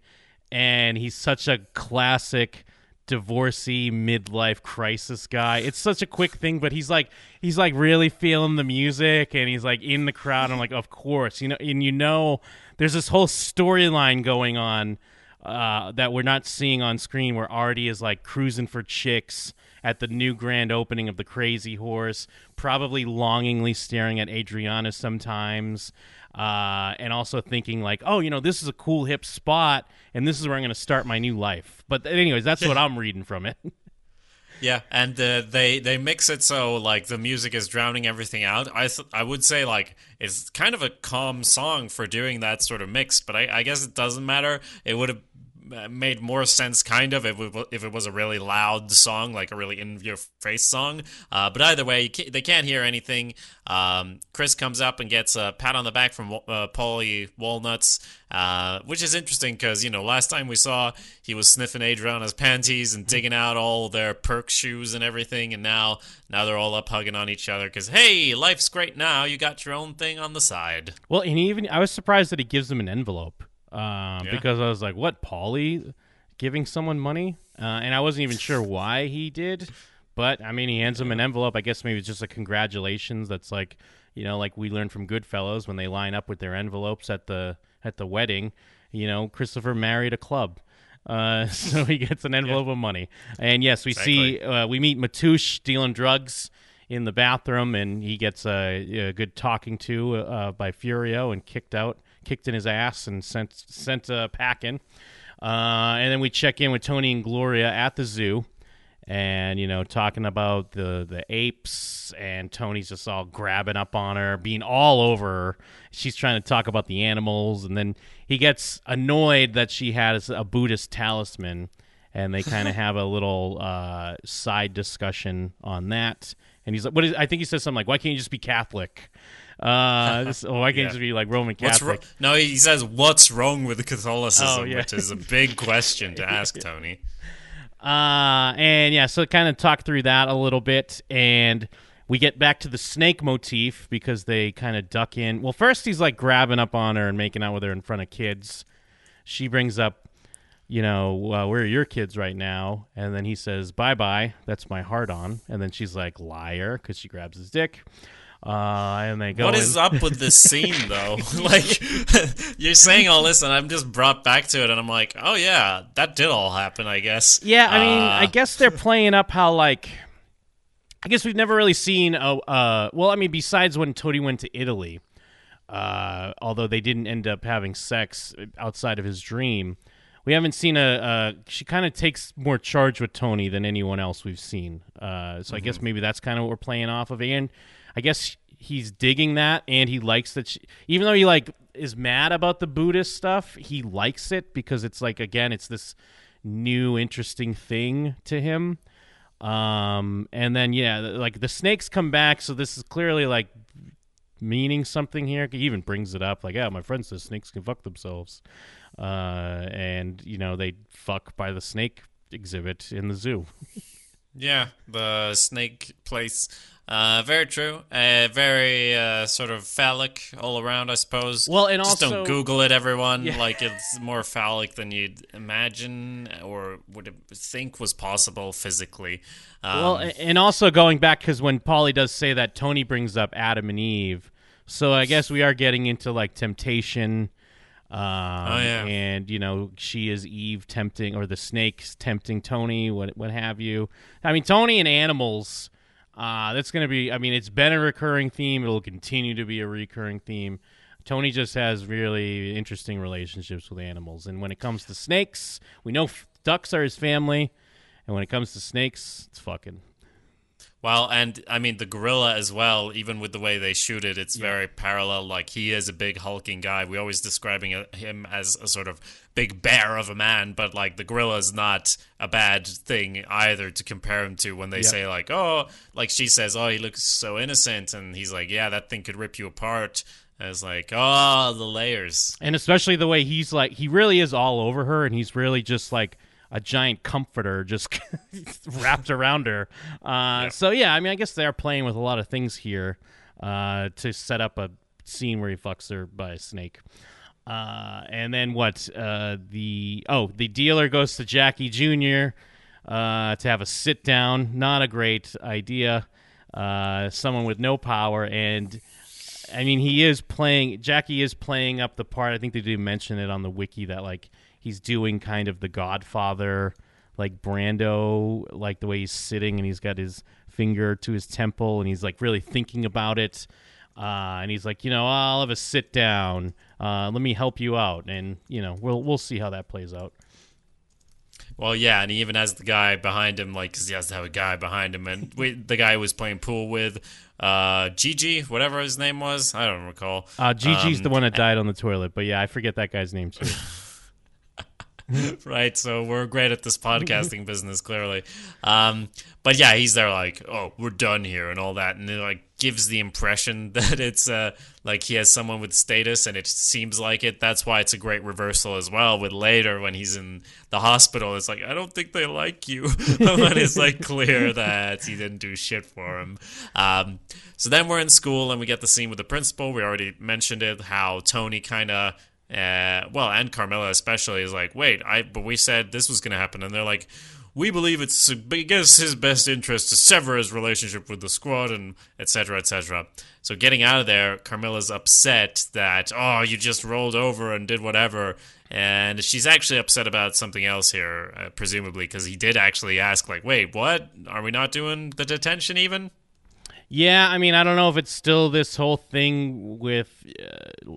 and he's such a classic divorcee midlife crisis guy. It's such a quick thing, but he's like he's like really feeling the music and he's like in the crowd. I'm like, of course, you know, and you know, there's this whole storyline going on uh, that we're not seeing on screen where Artie is like cruising for chicks at the new grand opening of the Crazy Horse, probably longingly staring at Adriana sometimes. Uh, and also thinking like, oh, you know, this is a cool hip spot, and this is where I'm going to start my new life. But anyways, that's what *laughs* I'm reading from it. *laughs* Yeah, and uh, they they mix it so like the music is drowning everything out. I th- I would say like it's kind of a calm song for doing that sort of mix, but I, I guess it doesn't matter. It would have made more sense kind of if it, if it was a really loud song, like a really in your face song. Uh, but either way, you ca they can't hear anything. Um, Chris comes up and gets a pat on the back from uh, Paulie Walnuts, uh, which is interesting because you know last time we saw he was sniffing Adriana's panties and digging out all their perk shoes and everything, and now now they're all up hugging on each other because hey, life's great now. You got your own thing on the side. Well, and even I was surprised that he gives them an envelope uh, because I was like, "What, Paulie giving someone money?" Uh, and I wasn't even sure why he did, but I mean, he hands him an envelope. I guess maybe it's just a congratulations. That's like you know, like we learned from Goodfellas when they line up with their envelopes at the at the wedding. You know, Christopher married a club. Uh, *laughs* so he gets an envelope of money, and yes, we see uh, we meet Matush dealing drugs in the bathroom, and he gets a, a good talking to uh, by Furio and kicked out, kicked in his ass, and sent sent uh, packing. Uh, and then we check in with Tony and Gloria at the zoo, and you know talking about the the apes and Tony's just all grabbing up on her, being all over her. She's trying to talk about the animals and then he gets annoyed that she has a Buddhist talisman and they kind of *laughs* have a little uh, side discussion on that. And he's like, "What is?" I think he says something like, "Why can't you just be Catholic? Uh, this, oh, why can't Yeah. just be like Roman What's Catholic?" wrong? No, he says, "What's wrong with Catholicism?" Oh, yeah. which is a big *laughs* question to ask Tony. Uh, and yeah, so kind of talk through that a little bit, and we get back to the snake motif because they kind of duck in. Well, first he's like grabbing up on her and making out with her in front of kids. She brings up, you know, well, where are your kids right now? And then he says, "Bye bye, that's my heart on." And then she's like, "Liar," because she grabs his dick. Uh, and they go. What in- is up with this *laughs* scene, though? *laughs* like, you're saying all this, and I'm just brought back to it, and I'm like, oh yeah, that did all happen, I guess. Yeah, I mean, Uh, I guess they're playing up how like I guess we've never really seen a uh well, I mean, besides when Tony went to Italy, uh although they didn't end up having sex outside of his dream. We haven't seen a. Uh, she kind of takes more charge with Tony than anyone else we've seen. Uh, so I guess maybe that's kind of what we're playing off of. And I guess he's digging that, and he likes that. She, even though he like is mad about the Buddhist stuff, he likes it because it's like again, it's this new interesting thing to him. Um, and then yeah, like the snakes come back, so this is clearly like meaning something here. He even brings it up, like, "Yeah, my friend says snakes can fuck themselves," uh, and you know they fuck by the snake exhibit in the zoo. *laughs* Yeah, the snake place. Uh, very true. Uh, very uh, sort of phallic all around, I suppose. Well, and just also- don't Google it, everyone. Yeah. Like *laughs* it's more phallic than you'd imagine or would think was possible physically. Um, well, and also going back because when Paulie does say that, Tony brings up Adam and Eve, so I guess we are getting into like temptation. Um, Oh, yeah. and you know she is Eve tempting, or the snakes tempting Tony, what what have you? I mean, Tony and animals. Uh, that's going to be. I mean, it's been a recurring theme. It'll continue to be a recurring theme. Tony just has really interesting relationships with animals, and when it comes to snakes, we know f- ducks are his family, and when it comes to snakes, it's fucking. Well, and I mean the gorilla as well. Even with the way they shoot it, it's very parallel. Like he is a big hulking guy. We always describing a- him as a sort of big bear of a man, but like the gorilla is not a bad thing either to compare him to. When they say like, oh, like she says, oh, he looks so innocent, and he's like, yeah, that thing could rip you apart. As like, oh, the layers. and especially the way he's like he really is all over her and he's really just like a giant comforter just *laughs* wrapped around her. Uh, so yeah i mean i guess they're playing with a lot of things here uh, to set up a scene where he fucks her by a snake. Uh, and then what uh, the oh the dealer goes to jackie jr uh, to have a sit down. Not a great idea. Uh, someone with no power. And I mean, he is playing. Jackie is playing up the part. I think they do mention it on the wiki that like he's doing kind of the Godfather, like Brando, like the way he's sitting and he's got his finger to his temple and he's like really thinking about it. Uh, and he's like, you know, I'll have a sit down. Uh, let me help you out, and you know, we'll we'll see how that plays out. Well, yeah, and he even has the guy behind him, like, because he has to have a guy behind him. And *laughs* we, the guy he was playing pool with, uh, Gigi, whatever his name was, I don't recall. Uh, Gigi's Um, the one that died on the toilet, but yeah, I forget that guy's name too. *laughs* *laughs* right? So we're great at this podcasting *laughs* business, clearly. Um, but yeah, he's there like, oh, we're done here and all that, and it like gives the impression *laughs* that it's uh like he has someone with status, and it seems like it. That's why it's a great reversal as well. With later when he's in the hospital, it's like I don't think they like you, but it's like clear that he didn't do shit for him. Um, so then we're in school and we get the scene with the principal. We already mentioned it. How Tony kind of uh, well, and Carmela especially is like, wait, I but we said this was going to happen, and they're like, we believe it's against his best interest to sever his relationship with the squad, and etc. etc. So getting out of there, Carmela's upset that oh, you just rolled over and did whatever, and she's actually upset about something else here, uh, presumably because he did actually ask, like, wait, what? Are we not doing the detention even? Yeah, I mean, I don't know if it's still this whole thing with, uh,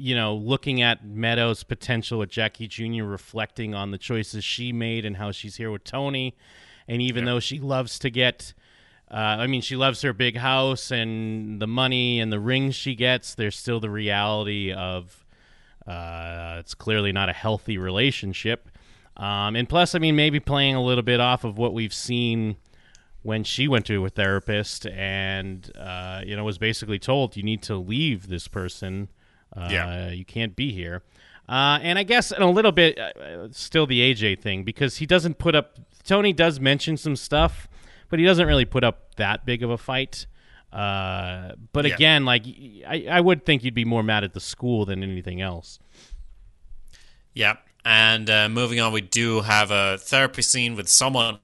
you know, looking at Meadow's potential with Jackie Jr. reflecting on the choices she made and how she's here with Tony. And even though she loves to get, uh, I mean, she loves her big house and the money and the rings she gets, there's still the reality of uh, it's clearly not a healthy relationship. Um, and plus, I mean, maybe playing a little bit off of what we've seen when she went to a therapist and uh, you know was basically told you need to leave this person. Uh, Yeah. you can't be here. Uh, and I guess in a little bit, uh, still the AJ thing because he doesn't put up. Tony does mention some stuff, but he doesn't really put up that big of a fight. Uh, but Yeah. again, like I, I would think you'd be more mad at the school than anything else. Yeah. And uh, moving on, we do have a therapy scene with someone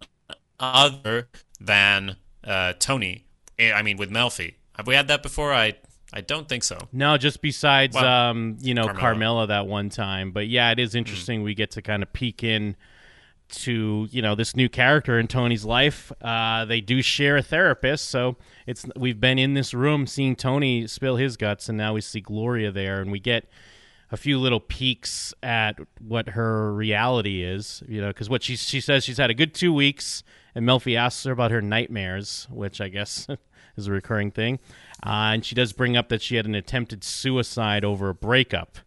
other than uh, Tony. I mean, with Melfi. Have we had that before? I I don't think so. No, just besides Well, um, you know, Carmela. Carmela. that one time. But yeah, it is interesting we get to kind of peek in to, you know, this new character in Tony's life. Uh, they do share a therapist, so it's we've been in this room seeing Tony spill his guts and now we see Gloria there and we get a few little peeks at what her reality is, you know, because what she she says she's had a good two weeks, and Melfi asks her about her nightmares, which I guess *laughs* is a recurring thing, uh, and she does bring up that she had an attempted suicide over a breakup,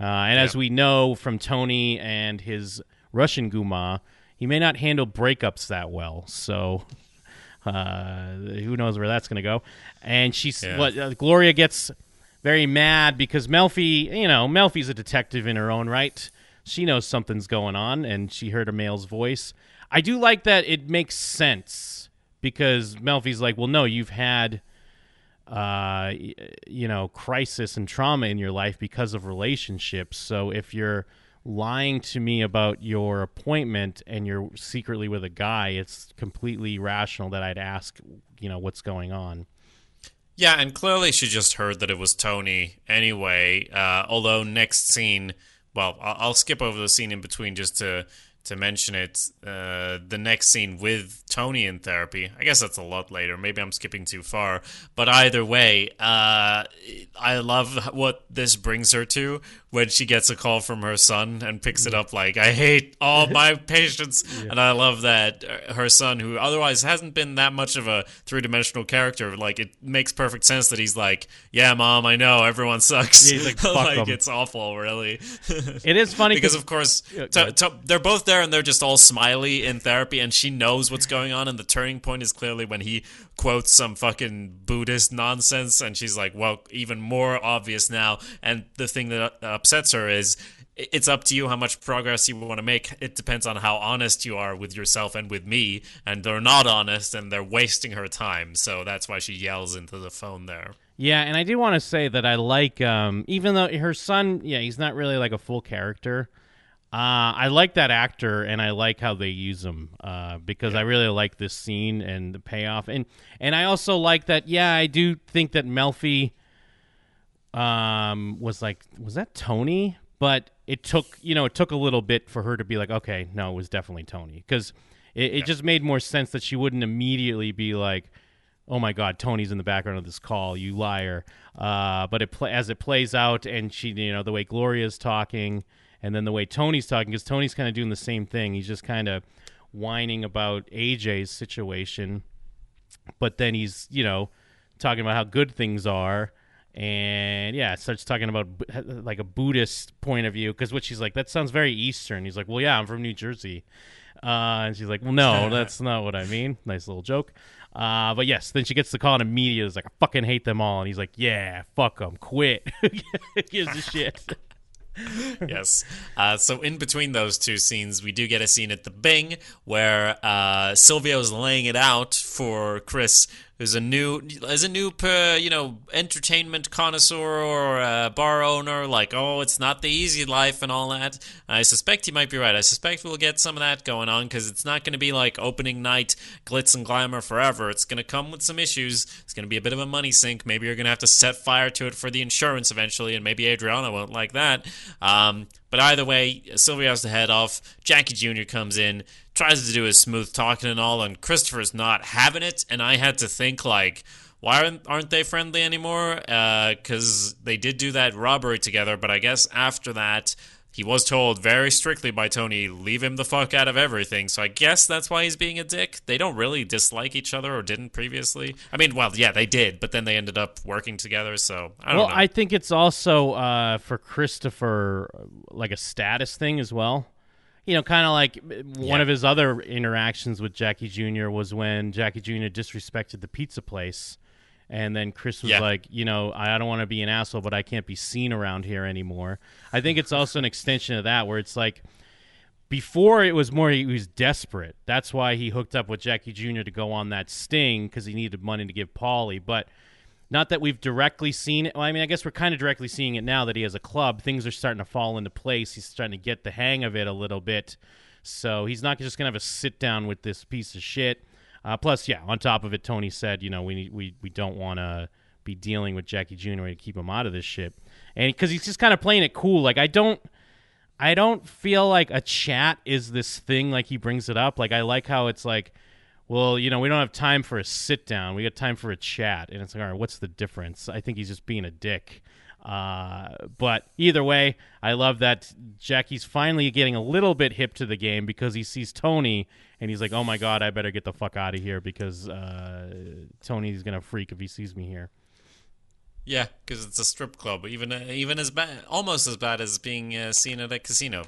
uh, and as we know from Tony and his Russian guma, he may not handle breakups that well, so. Uh, who knows where that's going to go? And she's Yeah. what uh, Gloria gets very mad because Melfi, you know, Melfi's a detective in her own right. She knows something's going on, and she heard a male's voice. I do like that it makes sense because Melfi's like, well, no, you've had, uh, you know, crisis and trauma in your life because of relationships. So if you're lying to me about your appointment and you're secretly with a guy, it's completely rational that I'd ask, you know, what's going on. Yeah, and clearly she just heard that it was Tony anyway. Uh, although next scene, well, I'll, I'll skip over the scene in between just to to mention it. Uh, the next scene with Tony in therapy. I guess that's a lot later. Maybe I'm skipping too far. But either way, uh, I love what this brings her to when she gets a call from her son and picks it up like, "I hate all *laughs* my patients," and I love that uh, her son, who otherwise hasn't been that much of a three dimensional character, like it makes perfect sense that he's like, "Yeah, mom, I know everyone sucks. Yeah, he's like, *laughs* "Fuck 'em." it's awful, really." It is funny *laughs* because of course Yeah, to, to, they're both there and they're just all smiley in therapy and she knows what's going on and the turning point is clearly when he quotes some fucking buddhist nonsense and she's like well even more obvious now. And the thing that upsets her is it's up to you how much progress you want to make. It depends on how honest you are with yourself and with me and they're not honest and they're wasting her time. So that's why she yells into the phone there. Yeah, and I do want to say that I like, um, even though her son, yeah, he's not really like a full character. Uh, I like that actor, and I like how they use him uh, because I really like this scene and the payoff, and and I also like that. Yeah, I do think that Melfi um, was like, was that Tony? But it took, you know, it took a little bit for her to be like, okay, no, it was definitely Tony, because it, it just made more sense that she wouldn't immediately be like, oh my god tony's in the background of this call you liar uh, but it pla as it plays out and she you know the way gloria's talking and then the way tony's talking because tony's kind of doing the same thing. He's just kind of whining about aj's situation but then he's you know talking about how good things are. And yeah starts talking about like a buddhist point of view because what she's like that sounds very eastern. He's like well yeah i'm from new jersey. Uh, and she's like well no *laughs* that's not what i mean. Nice little joke. Uh, but yes then she gets the call and immediately is like i fucking hate them all. And he's like yeah fuck them quit. *laughs* Gives a shit *laughs* yes. Uh, so in between those two scenes, we do get a scene at the Bing where uh, Silvio's laying it out for Chris, who's a new, as a new, uh, you know, entertainment connoisseur or uh, bar owner. Like, oh, it's not the easy life and all that. I suspect he might be right. I suspect we'll get some of that going on because it's not going to be like opening night glitz and glamour forever. It's going to come with some issues. It's going to be a bit of a money sink. Maybe you're going to have to set fire to it for the insurance eventually, and maybe Adriana won't like that. Um, but either way, Silvio has to head off. Jackie Jr. comes in, tries to do his smooth talking and all, and Christopher's not having it. And I had to think like, why aren't, aren't they friendly anymore? Uh, because they did do that robbery together, but I guess after that. He was told very strictly by Tony, leave him the fuck out of everything. So I guess that's why he's being a dick. They don't really dislike each other or didn't previously. I mean, well, yeah, they did, but then they ended up working together. So I don't well, know. I think it's also uh, for Christopher like a status thing as well. You know, kind of like uh, one Yeah. of his other interactions with Jackie Jr. was when Jackie Jr. disrespected the pizza place. And then Chris was Yeah. like, you know, I don't want to be an asshole, but I can't be seen around here anymore. I think it's also an extension of that where it's like, before it was more he was desperate. That's why he hooked up with Jackie Jr. to go on that sting because he needed money to give Paulie. But not that we've directly seen it. Well, I mean, I guess we're kind of directly seeing it now that he has a club. Things are starting to fall into place. He's starting to get the hang of it a little bit. So he's not just gonna have a sit down with this piece of shit. Uh, plus, yeah, on top of it, Tony said, you know, we we we don't want to be dealing with Jackie Jr. to keep him out of this shit, and because he's just kind of playing it cool. Like I don't. I don't feel like a chat is this thing like he brings it up. Like I like how it's like, well, you know, we don't have time for a sit down. We got time for a chat, and it's like, all right, what's the difference? I think he's just being a dick. Uh, but either way, I love that Jackie's finally getting a little bit hip to the game because he sees Tony and he's like, "Oh my god, I better get the fuck out of here because uh, Tony's gonna freak if he sees me here." Yeah, because it's a strip club, even even as bad, almost as bad as being uh, seen at a casino.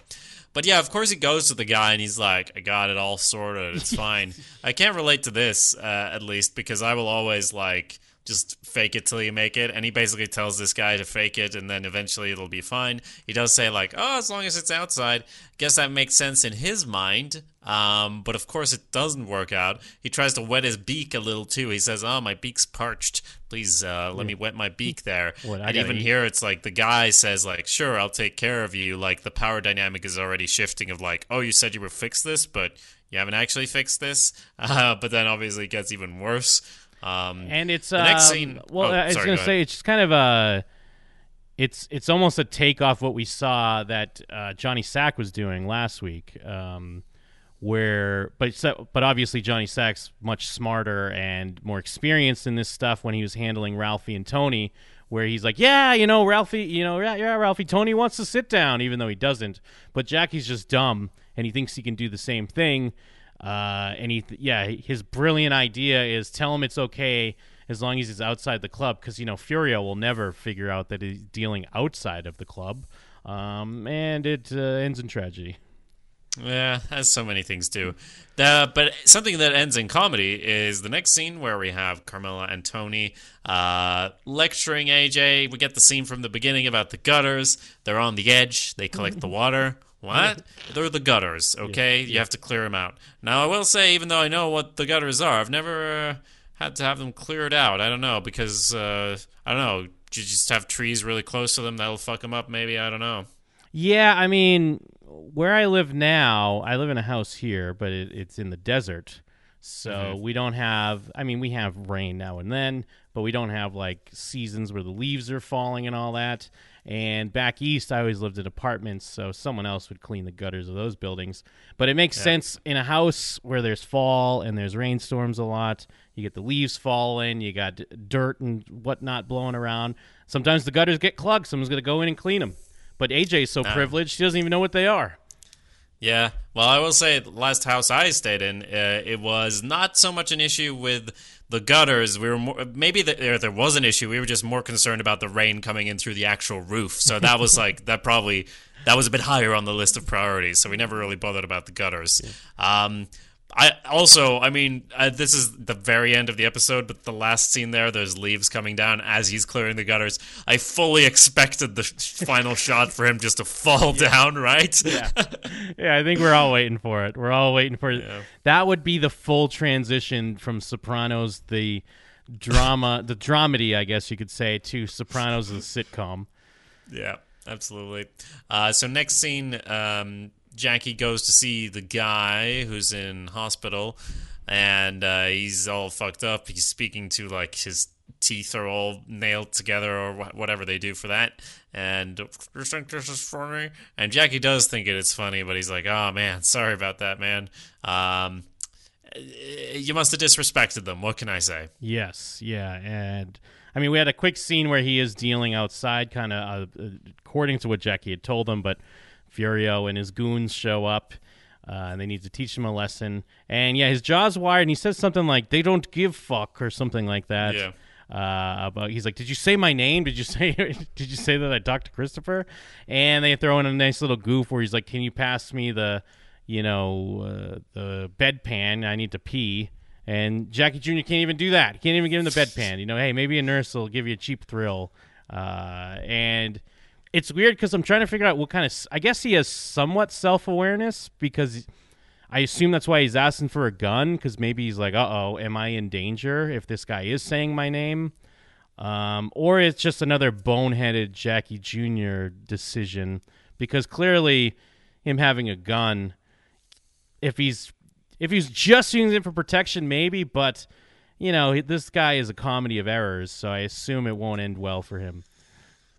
But yeah, of course he goes to the guy and he's like, "I got it all sorted. It's fine." *laughs* I can't relate to this uh, at least because I will always like just fake it till you make it. And he basically tells this guy to fake it, and then eventually it'll be fine. He does say like, "Oh, as long as it's outside." Guess that makes sense in his mind. Um, but of course it doesn't work out. He tries to wet his beak a little too. He says, "Oh, my beak's parched. Please uh, let me wet my beak there." What, and even eat. here, it's like the guy says, "Like, sure, I'll take care of you." Like the power dynamic is already shifting. Of like, "Oh, you said you would fix this, but you haven't actually fixed this." *laughs* Uh, but then obviously it gets even worse. Um, and it's The next um, scene- Well, oh, I was sorry, gonna go say it's just kind of a. It's it's almost a take off what we saw that uh, Johnny Sack was doing last week, um, where but so, but obviously Johnny Sack's much smarter and more experienced in this stuff when he was handling Ralphie and Tony, where he's like, yeah, you know, Ralphie, you know, yeah, yeah, Ralphie, Tony wants to sit down, even though he doesn't. But Jackie's just dumb, and he thinks he can do the same thing. Uh, and he, yeah, his brilliant idea is tell him it's okay as long as he's outside the club, because you know Furio will never figure out that he's dealing outside of the club, um, and it uh, ends in tragedy. Yeah, as so many things do. The, but something that ends in comedy is the next scene where we have Carmela and Tony uh, lecturing AJ. We get the scene from the beginning about the gutters. They're on the edge. They collect the water. What? They're the gutters, okay? You have to clear them out. Now, I will say, even though I know what the gutters are, I've never uh, had to have them cleared out. I don't know, because, uh, I don't know, you just have trees really close to them. That'll fuck them up, maybe. I don't know. Yeah, I mean, where I live now, I live in a house here, but it, it's in the desert. So we don't have, I mean, we have rain now and then, but we don't have like seasons where the leaves are falling and all that. And back east, I always lived in apartments, so someone else would clean the gutters of those buildings. But it makes sense in a house where there's fall and there's rainstorms a lot. You get the leaves falling, you got dirt and whatnot blowing around. Sometimes the gutters get clogged. Someone's going to go in and clean them. But AJ's so privileged, she doesn't even know what they are. Yeah, well, I will say, the last house I stayed in, uh, it was not so much an issue with the gutters. We were more, maybe the, there, there was an issue. We were just more concerned about the rain coming in through the actual roof. So that was *laughs* like that probably that was a bit higher on the list of priorities. So we never really bothered about the gutters. Um, I also, I mean, uh, this is the very end of the episode, but the last scene there, there's leaves coming down as he's clearing the gutters. I fully expected the *laughs* final shot for him just to fall down, right? Yeah. *laughs* yeah, I think we're all waiting for it. We're all waiting for it. That would be the full transition from Sopranos, the drama, the dramedy, I guess you could say, to Sopranos, the sitcom. Yeah, absolutely. Uh, so next scene, um, Jackie goes to see the guy who's in hospital, and uh, he's all fucked up. He's speaking to like his teeth are all nailed together or wh- whatever they do for that. And you think this is funny? And Jackie does think it is funny, but he's like, "Oh man, sorry about that, man. Um, you must have disrespected them. What can I say?" Yes, yeah, and I mean, we had a quick scene where he is dealing outside, kind of uh, according to what Jackie had told him, but Furio and his goons show up. Uh, and they need to teach him a lesson. And yeah, his jaw's wired, and he says something like "they don't give fuck" or something like that. Yeah. Uh, about he's like, "Did you say my name? Did you say *laughs* did you say that I talked to Christopher?" And they throw in a nice little goof where he's like, "Can you pass me the, you know, uh, the bedpan? I need to pee." And Jackie Jr. can't even do that. He can't even give him the bedpan. You know, hey, maybe a nurse will give you a cheap thrill. Uh, and it's weird because I'm trying to figure out what kind of. I guess he has somewhat self awareness because I assume that's why he's asking for a gun because maybe he's like, uh oh, am I in danger if this guy is saying my name? Um, or it's just another boneheaded Jackie Jr. decision because clearly him having a gun, if he's if he's just using it for protection, maybe, but you know this guy is a comedy of errors, so I assume it won't end well for him.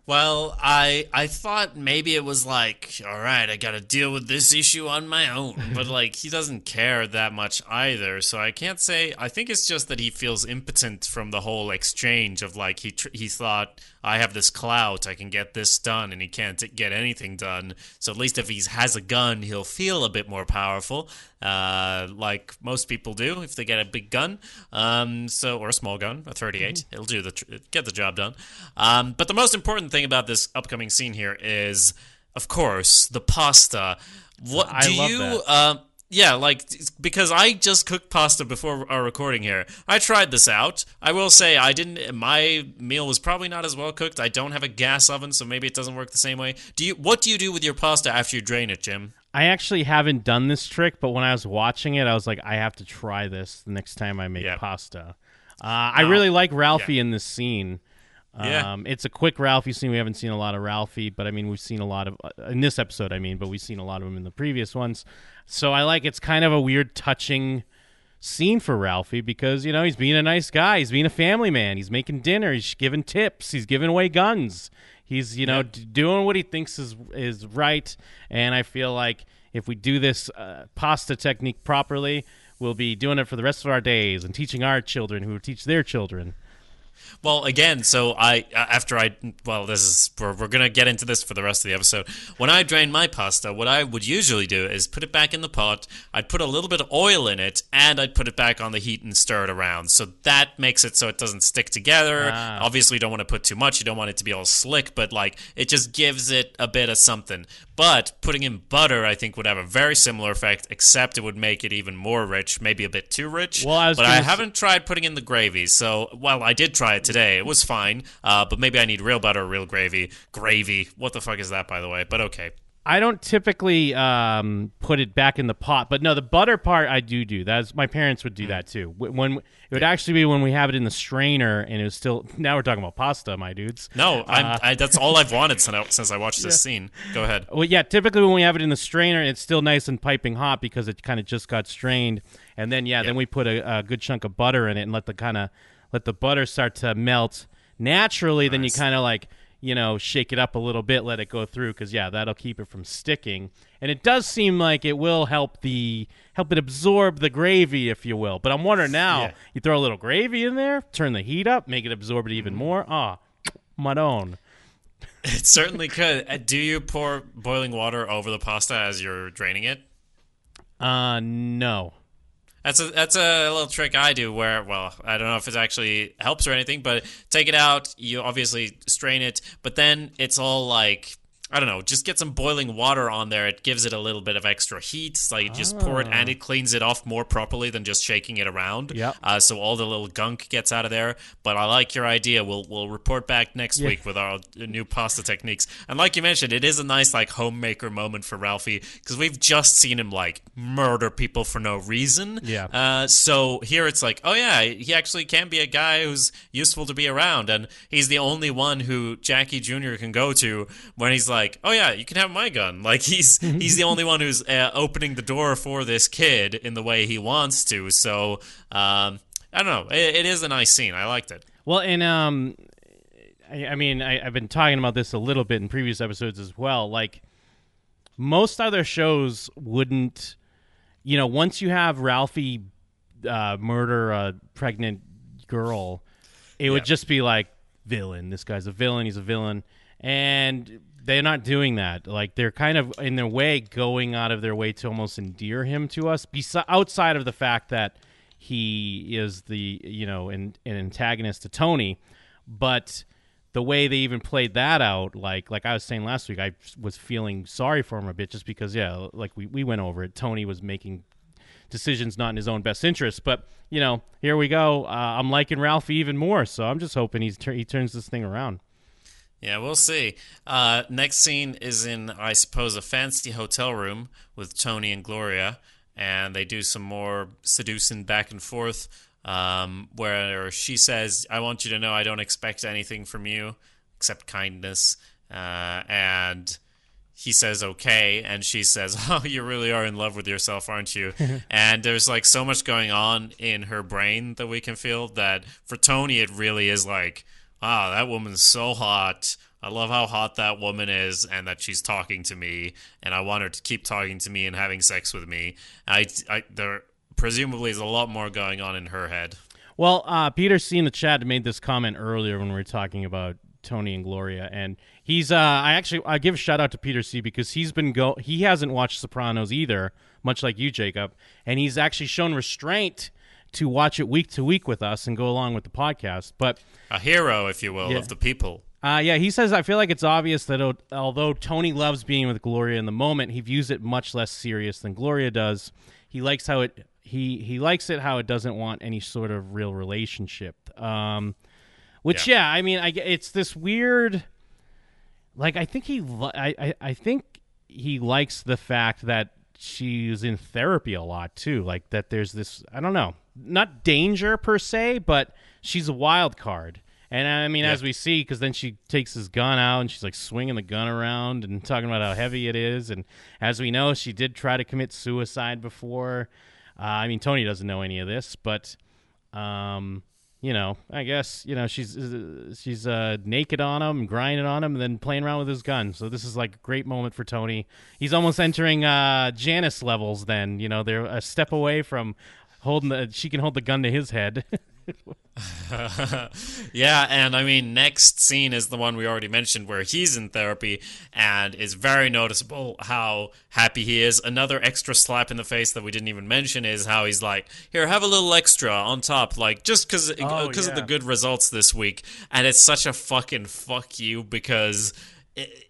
Well, I I thought maybe it was like, all right, I got to deal with this issue on my own, *laughs* but like he doesn't care that much either. So I can't say. I think it's just that he feels impotent from the whole exchange of like he tr- he thought I have this clout, I can get this done, and he can't t- get anything done. So at least if he has a gun, he'll feel a bit more powerful, uh, like most people do if they get a big gun. Um, so or a small gun, a 38, it'll do the tr- get the job done. Um, but the most important thing about this upcoming scene here is, of course, the pasta. What I do love you? that. Uh, yeah, like because I just cooked pasta before our recording here. I tried this out. I will say I didn't. My meal was probably not as well cooked. I don't have a gas oven, so maybe it doesn't work the same way. Do you? What do you do with your pasta after you drain it, Jim? I actually haven't done this trick, but when I was watching it, I was like, I have to try this the next time I make Yeah. pasta. Uh, I really like Ralphie yeah. in this scene. Yeah. Um, it's a quick Ralphie scene. We haven't seen a lot of Ralphie, but I mean, we've seen a lot of uh, in this episode. I mean, but we've seen a lot of him in the previous ones. So I like it's kind of a weird, touching scene for Ralphie because you know he's being a nice guy. He's being a family man. He's making dinner. He's giving tips. He's giving away guns. He's you know d- doing what he thinks is is right. And I feel like if we do this uh, pasta technique properly, we'll be doing it for the rest of our days and teaching our children who teach their children. Well, again, so I after I well, this is we're, we're gonna get into this for the rest of the episode. When I drain my pasta, what I would usually do is put it back in the pot. I'd put a little bit of oil in it, and I'd put it back on the heat and stir it around. So that makes it so it doesn't stick together. Ah. Obviously, you don't want to put too much. You don't want it to be all slick, but like it just gives it a bit of something. But putting in butter, I think, would have a very similar effect, except it would make it even more rich, maybe a bit too rich. Well, I was but I haven't tried putting in the gravy. So, well, I did try it today. It was fine. Uh, but maybe I need real butter, real gravy. Gravy. What the fuck is that, by the way? But okay. I don't typically um, put it back in the pot, but no, the butter part I do do. That's my parents would do that too. When it would actually be when we have it in the strainer and it was still. *laughs* Now we're talking about pasta, my dudes. No, Uh, I'm, I, that's all I've wanted since I, *laughs* since I watched this scene. Go ahead. Well, yeah, typically when we have it in the strainer, it's still nice and piping hot because it kind of just got strained, and then yeah, then we put a, a good chunk of butter in it and let the kind of let the butter start to melt naturally. Then you kind of like you know shake it up a little bit, let it go through because yeah, that'll keep it from sticking. And it does seem like it will help the help it absorb the gravy, if you will. But I'm wondering now, Yeah. you throw a little gravy in there, turn the heat up, make it absorb it even more. Ah, madone. *laughs* It certainly could. Uh, Do you pour boiling water over the pasta as you're draining it? Uh, no. That's a that's a little trick I do where well I don't know if it actually helps or anything but take it out you obviously strain it but then it's all like I don't know just get some boiling water on there. It gives it a little bit of extra heat. So you just pour it and it cleans it off more properly than just shaking it around. Yep. uh, so all the little gunk gets out of there. But I like your idea. We'll we'll report back next week with our new pasta techniques. And like you mentioned it is a nice like homemaker moment for Ralphie because we've just seen him like murder people for no reason. Yeah. uh, so here it's like, oh yeah, he actually can be a guy who's useful to be around, and he's the only one who Jackie Jr. can go to when he's like, oh yeah, you can have my gun. *laughs* Like he's he's the only one who's uh, opening the door for this kid in the way he wants to. So um, I don't know, it, it is a nice scene. I liked it. Well, and um, I, I mean, I, I've been talking about this a little bit in previous episodes as well. Like most other shows wouldn't, you know, once you have Ralphie uh, murder a pregnant girl, it would just be like villain. This guy's a villain. He's a villain, and they're not doing that. Like they're kind of in their way going out of their way to almost endear him to us. Besi- outside of the fact that he is the you know an, an antagonist to Tony, but the way they even played that out, like like I was saying last week, I was feeling sorry for him a bit just because yeah, like we we went over it. Tony was making decisions not in his own best interest, but you know here we go. Uh, I'm liking Ralphie even more, so I'm just hoping he's he turns this thing around. Yeah, we'll see. Uh, next scene is in, I suppose, a fancy hotel room with Tony and Gloria, and they do some more seducing back and forth. Um, where she says, "I want you to know I don't expect anything from you except kindness," uh, and he says okay and she says *laughs* oh you really are in love with yourself aren't you *laughs* and there's like so much going on in her brain that we can feel that for tony it really is like wow that woman's so hot i love how hot that woman is and that she's talking to me and i want her to keep talking to me and having sex with me i, I there presumably is a lot more going on in her head Well, uh, Peter C in the chat made this comment earlier when we were talking about Tony and Gloria, and he's. Uh, I actually I give a shout out to Peter C because he's been go. He hasn't watched Sopranos either, much like you, Jacob, and he's actually shown restraint to watch it week to week with us and go along with the podcast. But a hero if you will Yeah. of the people uh, yeah, he says, I feel like it's obvious that o- although Tony loves being with Gloria in the moment, he views it much less serious than Gloria does. He likes how it he he likes it how it doesn't want any sort of real relationship. Um, which Yeah. yeah. I mean, I it's this weird. Like I think he I, I I think he likes the fact that she's in therapy a lot too. Like that there's this I don't know, not danger per se, but she's a wild card. And I mean, as we see, because then she takes his gun out and she's like swinging the gun around and talking about how heavy it is. And as we know, she did try to commit suicide before. Uh, I mean, Tony doesn't know any of this, but um, you know, I guess you know she's she's uh, naked on him, grinding on him, and then playing around with his gun. So this is like a great moment for Tony. He's almost entering uh, Janice levels. Then you know they're a step away from holding the. She can hold the gun to his head. *laughs* *laughs* yeah, and I mean, next scene is the one we already mentioned where he's in therapy, and it's very noticeable how happy he is. Another extra slap in the face that we didn't even mention is how he's like, "Here, have a little extra on top, like just because Oh, uh, because of the good results this week." And it's such a fucking fuck you because. It,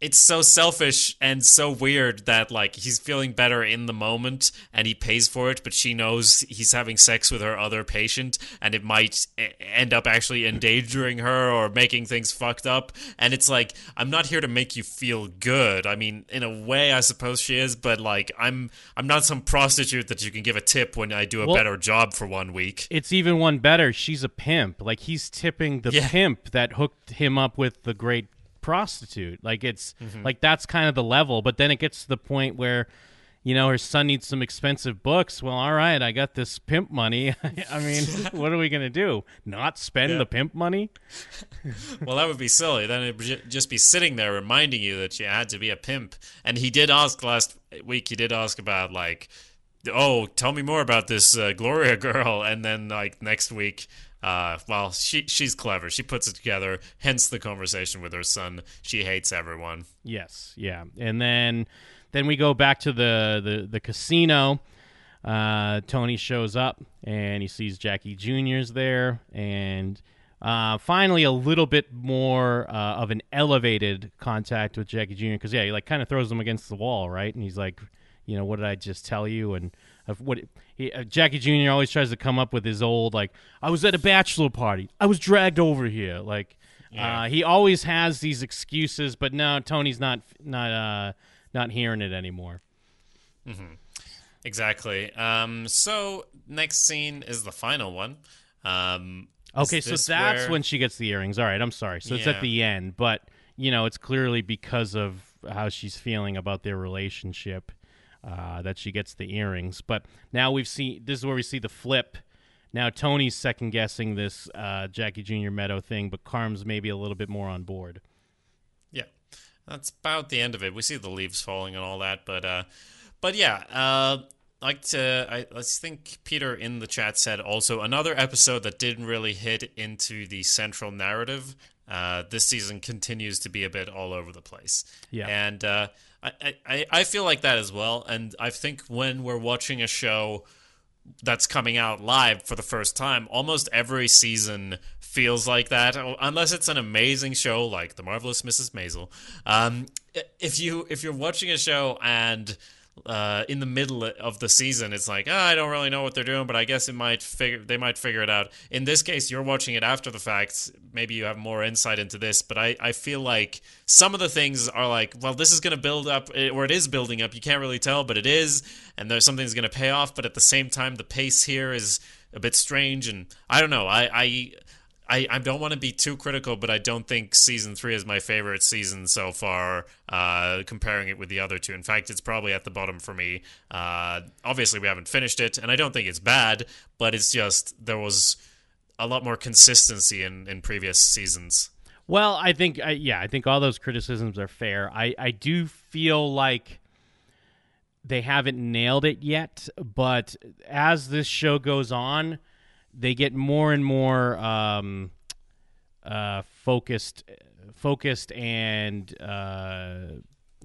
it's so selfish and so weird that like he's feeling better in the moment and he pays for it but she knows he's having sex with her other patient and it might end up actually endangering her or making things fucked up and it's like i'm not here to make you feel good i mean in a way i suppose she is but like i'm i'm not some prostitute that you can give a tip when i do a Well- better job for one week it's even one better. She's a pimp. Like he's tipping the Yeah. pimp that hooked him up with the great prostitute. Like it's Mm-hmm. like that's kind of the level. But then it gets to the point where, you know, her son needs some expensive books. Well, all right, I got this pimp money. *laughs* I mean, *laughs* what are we gonna do? Not spend Yeah. the pimp money? Well, that would be silly. Then it would just be sitting there reminding you that you had to be a pimp. And he did ask last week. He did ask about like, oh, tell me more about this uh, Gloria *laughs* girl. And then like next week, uh, well, she she's clever. She puts it together. Hence the conversation with her son. She hates everyone. Yes, yeah. And then then we go back to the the, the casino. Uh, Tony shows up and he sees Jackie Jr.'s there, and uh, finally a little bit more uh, of an elevated contact with Jackie Jr. Because yeah, he like kind of throws him against the wall, right? And he's like, you know, what did I just tell you? And of what he, uh, Jackie Jr. always tries to come up with his old like, I was at a bachelor party, I was dragged over here, like. Uh, he always has these excuses, but no, Tony's not not uh, not hearing it anymore. Mm-hmm. Exactly. Um, so next scene is the final one. Um, Okay, so that's where- when she gets the earrings. All right, I'm sorry. So it's at the end, but you know, it's clearly because of how she's feeling about their relationship uh, that she gets the earrings. But now we've seen this is where we see the flip. Now Tony's second guessing this uh, Jackie Jr. Meadow thing, but Carm's maybe a little bit more on board. Yeah, that's about the end of it. We see the leaves falling and all that, but uh, but yeah, uh, like to I, I think Peter in the chat said also another episode that didn't really hit into the central narrative uh, this season continues to be a bit all over the place. Yeah. and uh, I, I feel like that as well. And I think when we're watching a show that's coming out live for the first time, almost every season feels like that, unless it's an amazing show like The Marvelous Mrs. Maisel. Um, if you if you're watching a show and uh, in the middle of the season, it's like, oh, I don't really know what they're doing, but I guess it might figure they might figure it out. In this case, you're watching it after the fact. Maybe you have more insight into this, but I, I feel like some of the things are like, well, this is going to build up, eh, or it is building up. You can't really tell, but it is, and there's something's going to pay off. But at the same time, the pace here is a bit strange, and I don't know. I I I, I don't want to be too critical, but I don't think season three is my favorite season so far, uh, comparing it with the other two. In fact, it's probably at the bottom for me. Uh, obviously, we haven't finished it, and I don't think it's bad, but it's just there was a lot more consistency in, in previous seasons. Well, I think, yeah, I think all those criticisms are fair. I, I do feel like they haven't nailed it yet, but as this show goes on, they get more and more um, uh, focused, focused, and uh,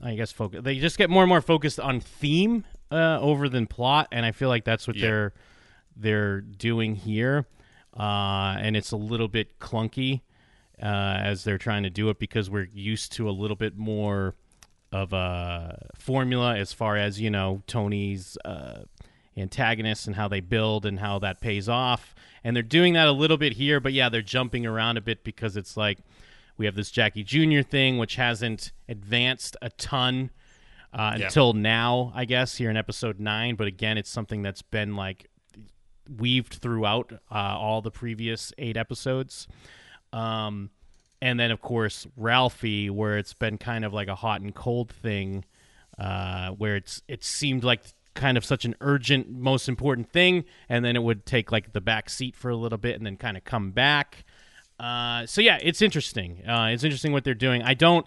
I guess focus. They just get more and more focused on theme uh, over than plot, and I feel like that's what Yeah. they're they're doing here, uh, and it's a little bit clunky uh, as they're trying to do it because we're used to a little bit more of a formula as far as you know Tony's uh, antagonists and how they build and how that pays off. And they're doing that a little bit here, but yeah, they're jumping around a bit because it's like we have this Jackie Jr. thing, which hasn't advanced a ton uh, Yeah. until now, I guess, here in episode nine. But again, it's something that's been like weaved throughout uh, all the previous eight episodes. Um, and then, of course, Ralphie, where it's been kind of like a hot and cold thing, uh, where it's it seemed like kind of such an urgent, most important thing, and then it would take like the back seat for a little bit, and then kind of come back. Uh, so yeah, it's interesting. Uh, it's interesting what they're doing. I don't.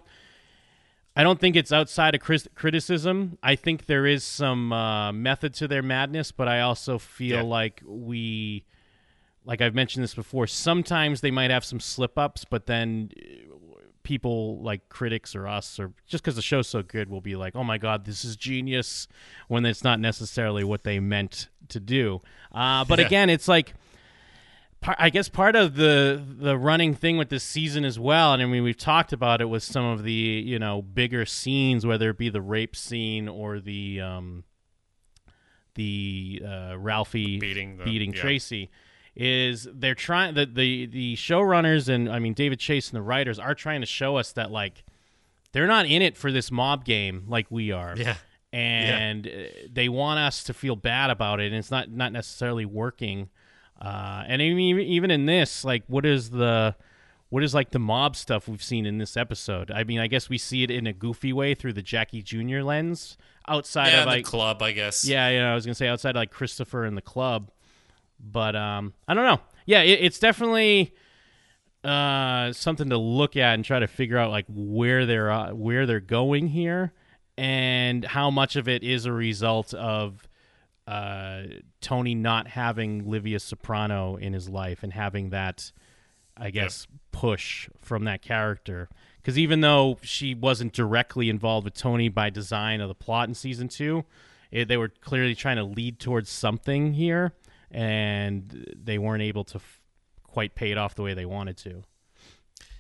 I don't think it's outside of criticism. I think there is some uh, method to their madness, but I also feel Yeah. like we, like I've mentioned this before, sometimes they might have some slip ups, but then people like critics or us, or just because the show's so good, will be like, oh my God, this is genius, when it's not necessarily what they meant to do. Uh, but Yeah. again, it's like, par- I guess part of the the running thing with this season as well, and I mean we've talked about it with some of the you know bigger scenes, whether it be the rape scene or the um, the uh, Ralphie Beating the- beating yeah. Tracee. Is they're trying the, the the showrunners and I mean David Chase and the writers are trying to show us that like they're not in it for this mob game like we are. Yeah. and uh, they want us to feel bad about it and it's not not necessarily working. Uh, and I mean, even in this like what is the what is like the mob stuff we've seen in this episode? I mean i guess we see it in a goofy way through the jackie jr lens outside Yeah, of like the club, I guess. yeah yeah i was gonna say outside of like christopher and the club but um i don't know. Yeah it, it's definitely uh something to look at and try to figure out like where they're uh, where they're going here and how much of it is a result of uh tony not having livia soprano in his life and having that i guess push from that character. Because even though she wasn't directly involved with tony by design of the plot in season two it, they were clearly trying to lead towards something here and they weren't able to f- quite pay it off the way they wanted to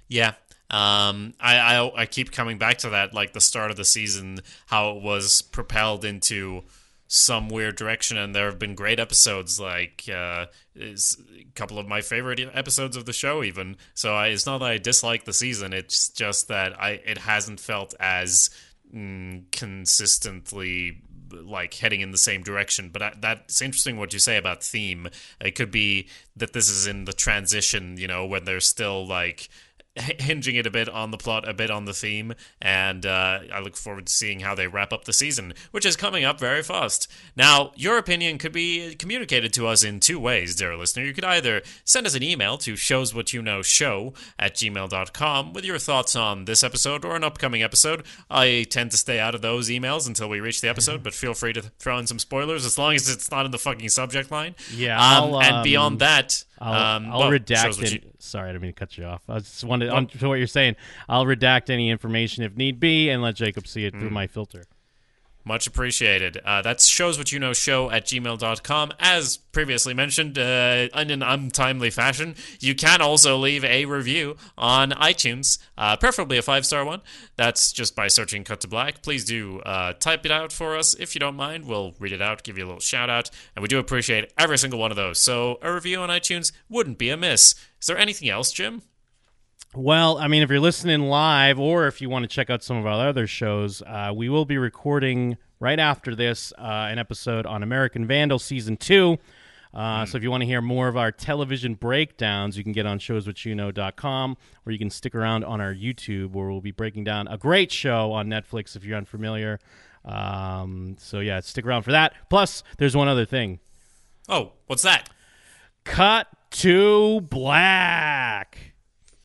Yeah. Um, I, I I keep coming back to that, like the start of the season, how it was propelled into some weird direction, and there have been great episodes, like uh, a couple of my favorite episodes of the show, even. So I, it's not that I dislike the season; it's just that I it hasn't felt as mm, consistently like heading in the same direction. But I, that's interesting what you say about theme. It could be that this is in the transition, you know, when they're still like hinging it a bit on the plot, a bit on the theme, and uh, I look forward to seeing how they wrap up the season, which is coming up very fast. Now, your opinion could be communicated to us in two ways, dear listener. You could either send us an email to showswhatyouKnowShow at gmail.com with your thoughts on this episode or an upcoming episode. I tend to stay out of those emails until we reach the episode, but feel free to throw in some spoilers as long as it's not in the fucking subject line. Yeah, Um, and um, beyond that, I'll, um, I'll well, redact it. you- Sorry, I didn't mean to cut you off. I just wanted to, on to what you're saying. I'll redact any information if need be and let Jacob see it Mm. through my filter. Much appreciated. Uh, that's shows what you know show at gmail.com. As previously mentioned, uh, in an untimely fashion, you can also leave a review on iTunes, uh, preferably a five star one. That's just by searching Cut to Black. Please do uh, type it out for us if you don't mind. We'll read it out, give you a little shout out, and we do appreciate every single one of those. So a review on iTunes wouldn't be amiss. Is there anything else, Jim? Well, I mean, if you're listening live or if you want to check out some of our other shows, uh, we will be recording right after this uh, an episode on American Vandal Season 2. Uh, So if you want to hear more of our television breakdowns, you can get on showswhatyouknow.com or you can stick around on our YouTube where we'll be breaking down a great show on Netflix if you're unfamiliar. Um, so yeah, stick around for that. Plus, there's one other thing. Oh, what's that? Cut to black.